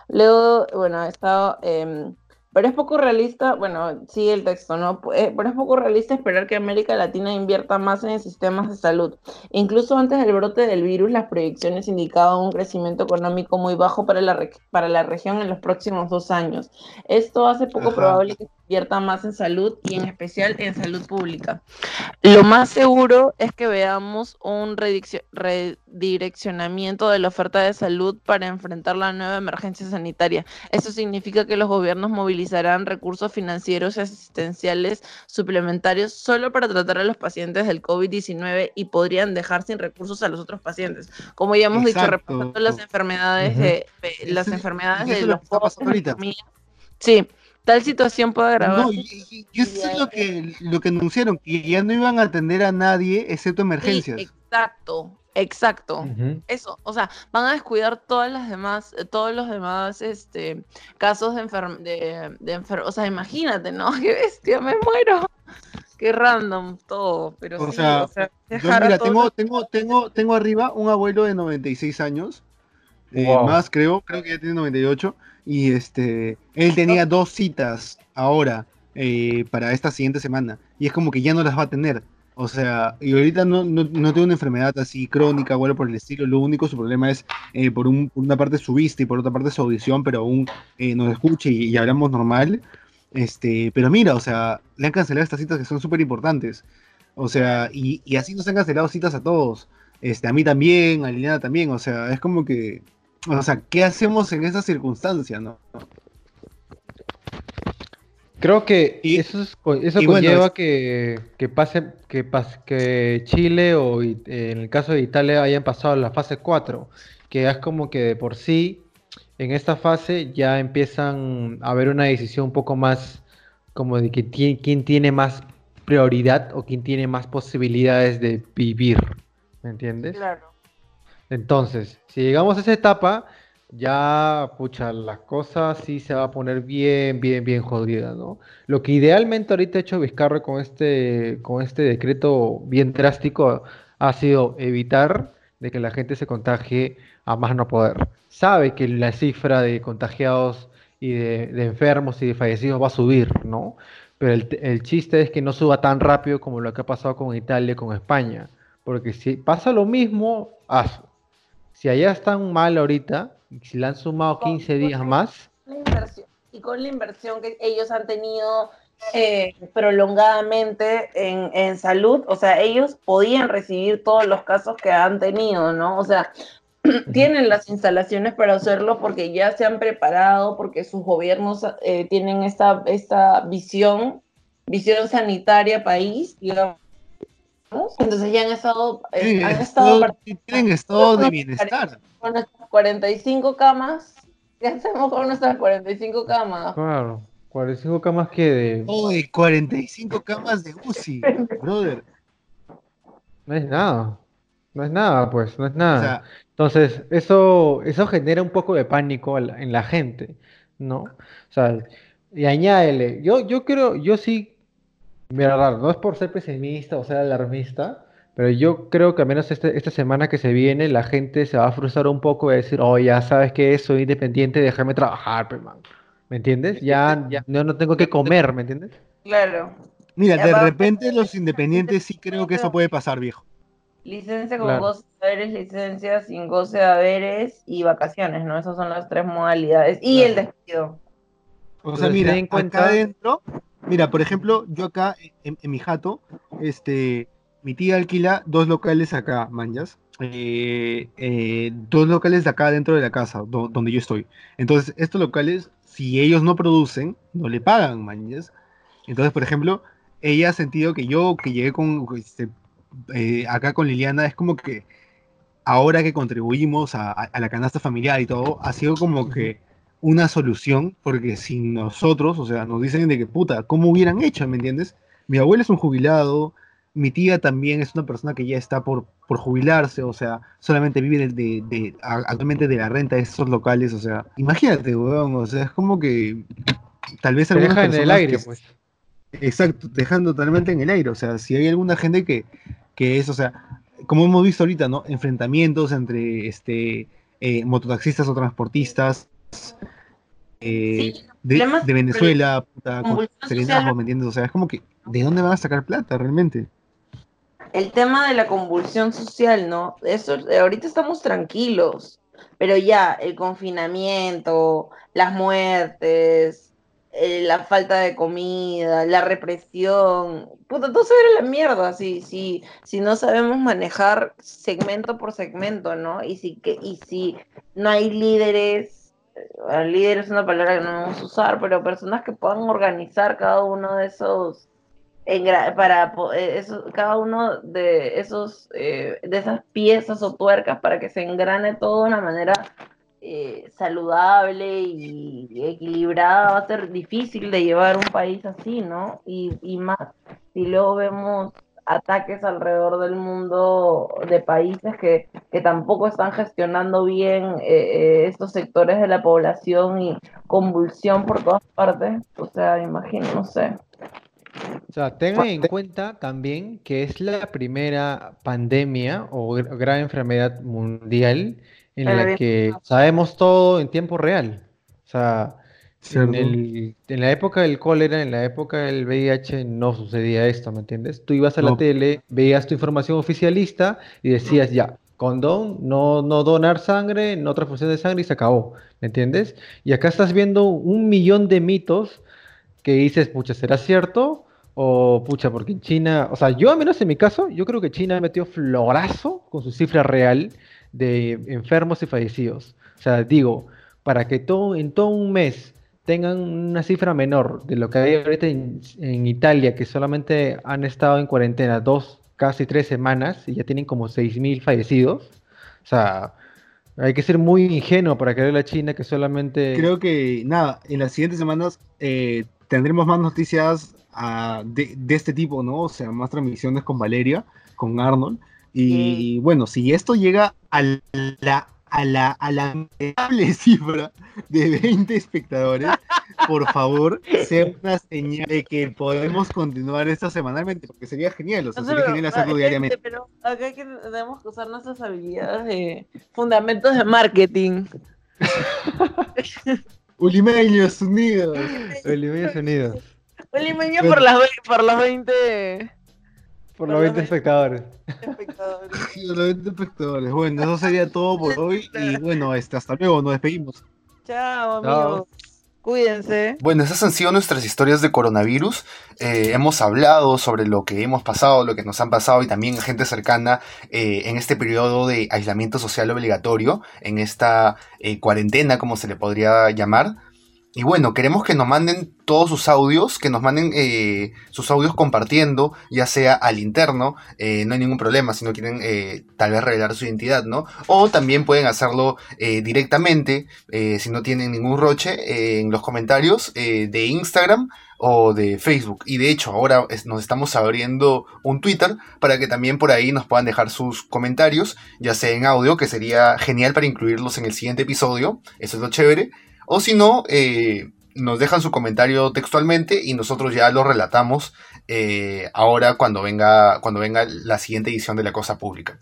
Leo, bueno, ha estado... Em, pero es poco realista, bueno, sigue el texto, ¿no? Eh, pero es poco realista esperar que América Latina invierta más en sistemas de salud. Incluso antes del brote del virus, las proyecciones indicaban un crecimiento económico muy bajo para la, para la región en los próximos dos años. Esto hace poco probable que invierta más en salud y en especial en salud pública. Lo más seguro es que veamos un redireccionamiento de la oferta de salud para enfrentar la nueva emergencia sanitaria. Eso significa que los gobiernos movilizarán recursos financieros y asistenciales suplementarios solo para tratar a los pacientes del COVID-19 y podrían dejar sin recursos a los otros pacientes. Como ya hemos dicho, repasando las enfermedades de, las enfermedades de los Sí, tal situación puede agravar. No, y, eso es lo que, lo que anunciaron, que ya no iban a atender a nadie excepto emergencias. exacto, exacto. Eso, o sea, van a descuidar todas las demás, todos los demás este, casos de enfermedad, de, o sea, imagínate, ¿no? Qué bestia, me muero. Qué random todo, pero o sea, mira, tengo, tengo, tengo, tengo arriba un abuelo de 96 años, eh, más creo, creo que ya tiene 98 y este, él tenía dos citas ahora eh, para esta siguiente semana. Y es como que ya no las va a tener. O sea, y ahorita no, no, no tiene una enfermedad así crónica o algo por el estilo. Lo único, su problema es eh, por, un, una parte su vista y por otra parte su audición, pero aún eh, nos escucha y, hablamos normal. Este, pero mira, o sea, le han cancelado estas citas que son súper importantes. O sea, y, y, así nos han cancelado citas a todos. Este, a mí también, a Liliana también. O sea, es como que o sea, ¿qué hacemos en esa circunstancia, no? Creo que eso, eso conlleva que, pase, que, que Chile o en el caso de Italia hayan pasado la fase 4, que es como que de por sí en esta fase ya empiezan a haber una decisión un poco más como de que quién tiene más prioridad o quién tiene más posibilidades de vivir, ¿me entiendes? Claro. Entonces, si llegamos a esa etapa, ya, pucha, las cosas sí se va a poner bien, bien, bien jodidas, ¿no? Lo que idealmente ahorita ha hecho Vizcarra con este, con este decreto bien drástico ha sido evitar de que la gente se contagie a más no poder. Sabe que la cifra de contagiados y de, enfermos y de fallecidos va a subir, ¿no? Pero el, el, chiste es que no suba tan rápido como lo que ha pasado con Italia con España. Porque si pasa lo mismo, haz, si allá están mal ahorita, si le han sumado 15 días más. y con la inversión que ellos han tenido eh, prolongadamente en, salud, o sea, ellos podían recibir todos los casos que han tenido, ¿no? O sea, tienen las instalaciones para hacerlo porque ya se han preparado, porque sus gobiernos eh, tienen esta, esta visión, visión sanitaria país, digamos Entonces ya han estado, eh, Tienen han estado, estado tienen estado de bienestar. con nuestras 45 camas. ¿Qué hacemos con nuestras 45 camas? Claro. 45 camas que de... Uy, 45 camas de UCI, brother. No es nada. No es nada, pues, no es O nada. sea, Entonces, eso, eso genera un poco de pánico en la gente, ¿no? O sea, y añádele, yo, yo creo, yo sí, mira, raro, no es por ser pesimista o ser alarmista, pero yo creo que al menos este- esta semana que se viene, la gente se va a frustrar un poco de decir, oh, ya sabes que soy independiente, déjame trabajar, pe, man. ¿Me entiendes? Ya, ya no, no tengo que comer, ¿me entiendes? Claro. mira, Ya de va. repente los independientes sí creo que eso puede pasar, viejo. Licencia con Claro. goce de haberes, licencia sin goce de haberes y vacaciones, ¿no? Esas son las tres modalidades. Y el despido. O sea, Entonces, mira, ten en cuenta- acá adentro, mira, por ejemplo, yo acá en, mi jato, este, mi tía alquila dos locales acá, manjas. eh, eh, dos locales acá dentro de la casa, do- donde yo estoy. Entonces, estos locales, si ellos no producen, no le pagan, manjas. Entonces, por ejemplo, ella ha sentido que yo, que llegué con, este, eh, acá con Liliana, es como que ahora que contribuimos a- a la canasta familiar y todo, ha sido como que una solución, porque sin nosotros, o sea, nos dicen de que puta, ¿cómo hubieran hecho? ¿Me entiendes? Mi abuelo es un jubilado, mi tía también es una persona que ya está por, por jubilarse, o sea, solamente vive de, de- actualmente de la renta de esos locales, o sea, imagínate, weón, o sea, es como que tal vez algunas deja en el aire, que- pues. Exacto, dejando totalmente en el aire. O sea, si hay alguna gente que, que es, o sea, como hemos visto ahorita, ¿no? Enfrentamientos entre este eh, mototaxistas o transportistas eh, Sí, de, Venezuela, puta, con serenazgo, social. ¿me entiendes? O sea, es como que, ¿de dónde van a sacar plata realmente? El tema de la convulsión social, ¿no? Eso, ahorita estamos tranquilos, pero ya el confinamiento, las muertes, eh, la falta de comida, la represión, puta, todo se a la mierda si, si, si no sabemos manejar segmento por segmento, ¿no? Y si, que, y si no hay líderes, líder es una palabra que no vamos a usar, pero personas que puedan organizar cada uno de esos para eh, eso- cada uno de esos eh, de esas piezas o tuercas para que se engrane todo de una manera eh, saludable y equilibrada va a ser difícil de llevar un país así, ¿no? Y, y más si luego vemos ataques alrededor del mundo de países que, que tampoco están gestionando bien eh, eh, estos sectores de la población y convulsión por todas partes, o sea, imagino, no sé. O sea, tengan en cuenta también que es la primera pandemia o gr- gran enfermedad mundial en la que sabemos todo en tiempo real. O sea, en Cierto. el- en la época del cólera, en la época del VIH, no sucedía esto, ¿me entiendes? Tú ibas a la tele, veías tu información oficialista y decías, ya, condón, no, no donar sangre, no transfusión de sangre y se acabó, ¿me entiendes? Y acá estás viendo un millón de mitos que dices, pucha, ¿será cierto? O pucha, porque en China, o sea, yo al menos en mi caso, yo creo que China metió florazo con su cifra real de enfermos y fallecidos. O sea, digo, para que todo, en todo un mes tengan una cifra menor de lo que hay ahorita en, en Italia, que solamente han estado en cuarentena dos, casi tres semanas y ya tienen como 6.000 fallecidos. O sea, hay que ser muy ingenuo para creerle a China que solamente... Creo que, nada, en las siguientes semanas eh, tendremos más noticias ah, de, de este tipo, ¿no? O sea, más transmisiones con Valeria, con Arnold. Y, bueno, si esto llega a la, a la, a la cifra de 20 espectadores, por favor, sea una señal de que podemos continuar esto semanalmente, porque sería genial, o sea, sería genial hacerlo diariamente. Pero acá hay que tenemos que usar nuestras habilidades de fundamentos de marketing. Ulimeños unidos. Olivier Unidos. Limeño por las por los 20 Por Por los 20 los espectadores. espectadores. Sí, los 20 espectadores. Bueno, eso sería todo por hoy. Y bueno, este, hasta luego, nos despedimos. Chao, Chao. amigos. Cuídense. Bueno, esas han sido nuestras historias de coronavirus. Eh, hemos hablado sobre lo que hemos pasado, lo que nos han pasado y también gente cercana eh, en este periodo de aislamiento social obligatorio, en esta eh, cuarentena, como se le podría llamar. Y bueno, queremos que nos manden todos sus audios, que nos manden eh, sus audios compartiendo, ya sea al interno, eh, no hay ningún problema si no quieren eh, tal vez revelar su identidad, ¿no? O también pueden hacerlo directamente, si no tienen ningún roche, en los comentarios de Instagram o de Facebook. Y de hecho, ahora nos estamos abriendo un Twitter para que también por ahí nos puedan dejar sus comentarios, ya sea en audio, que sería genial para incluirlos en el siguiente episodio. Eso es lo chévere. O si no, eh, nos dejan su comentario textualmente y nosotros ya lo relatamos eh, ahora cuando venga, cuando venga la siguiente edición de La Cosa Pública.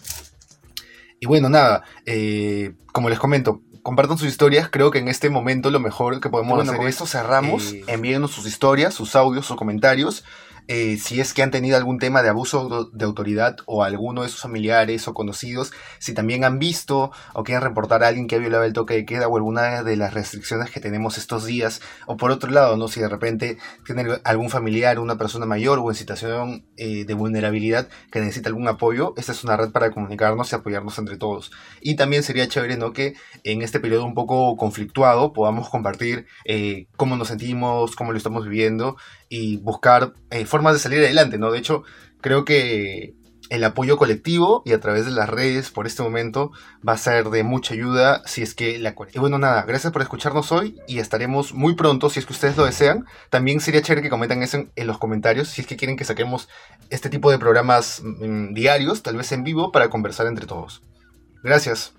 Y bueno, nada, eh, como les comento, compartan sus historias. Creo que en este momento lo mejor que podemos hacer con es esto cerramos. envíenos sus historias, sus audios, sus comentarios. Eh, si es que han tenido algún tema de abuso de autoridad o alguno de sus familiares o conocidos, si también han visto o quieren reportar a alguien que ha violado el toque de queda o alguna de las restricciones que tenemos estos días, o por otro lado, ¿no? si de repente tienen algún familiar, una persona mayor o en situación eh, de vulnerabilidad que necesita algún apoyo, esta es una red para comunicarnos y apoyarnos entre todos. Y también sería chévere ¿no? que en este periodo un poco conflictuado podamos compartir eh, cómo nos sentimos, cómo lo estamos viviendo y buscar eh, formas de salir adelante, ¿no? De hecho, creo que el apoyo colectivo y a través de las redes por este momento va a ser de mucha ayuda si es que la Y bueno, nada, gracias por escucharnos hoy y estaremos muy pronto, si es que ustedes lo desean. También sería chévere que comentan eso en, los comentarios, si es que quieren que saquemos este tipo de programas mm, diarios, tal vez en vivo, para conversar entre todos. Gracias.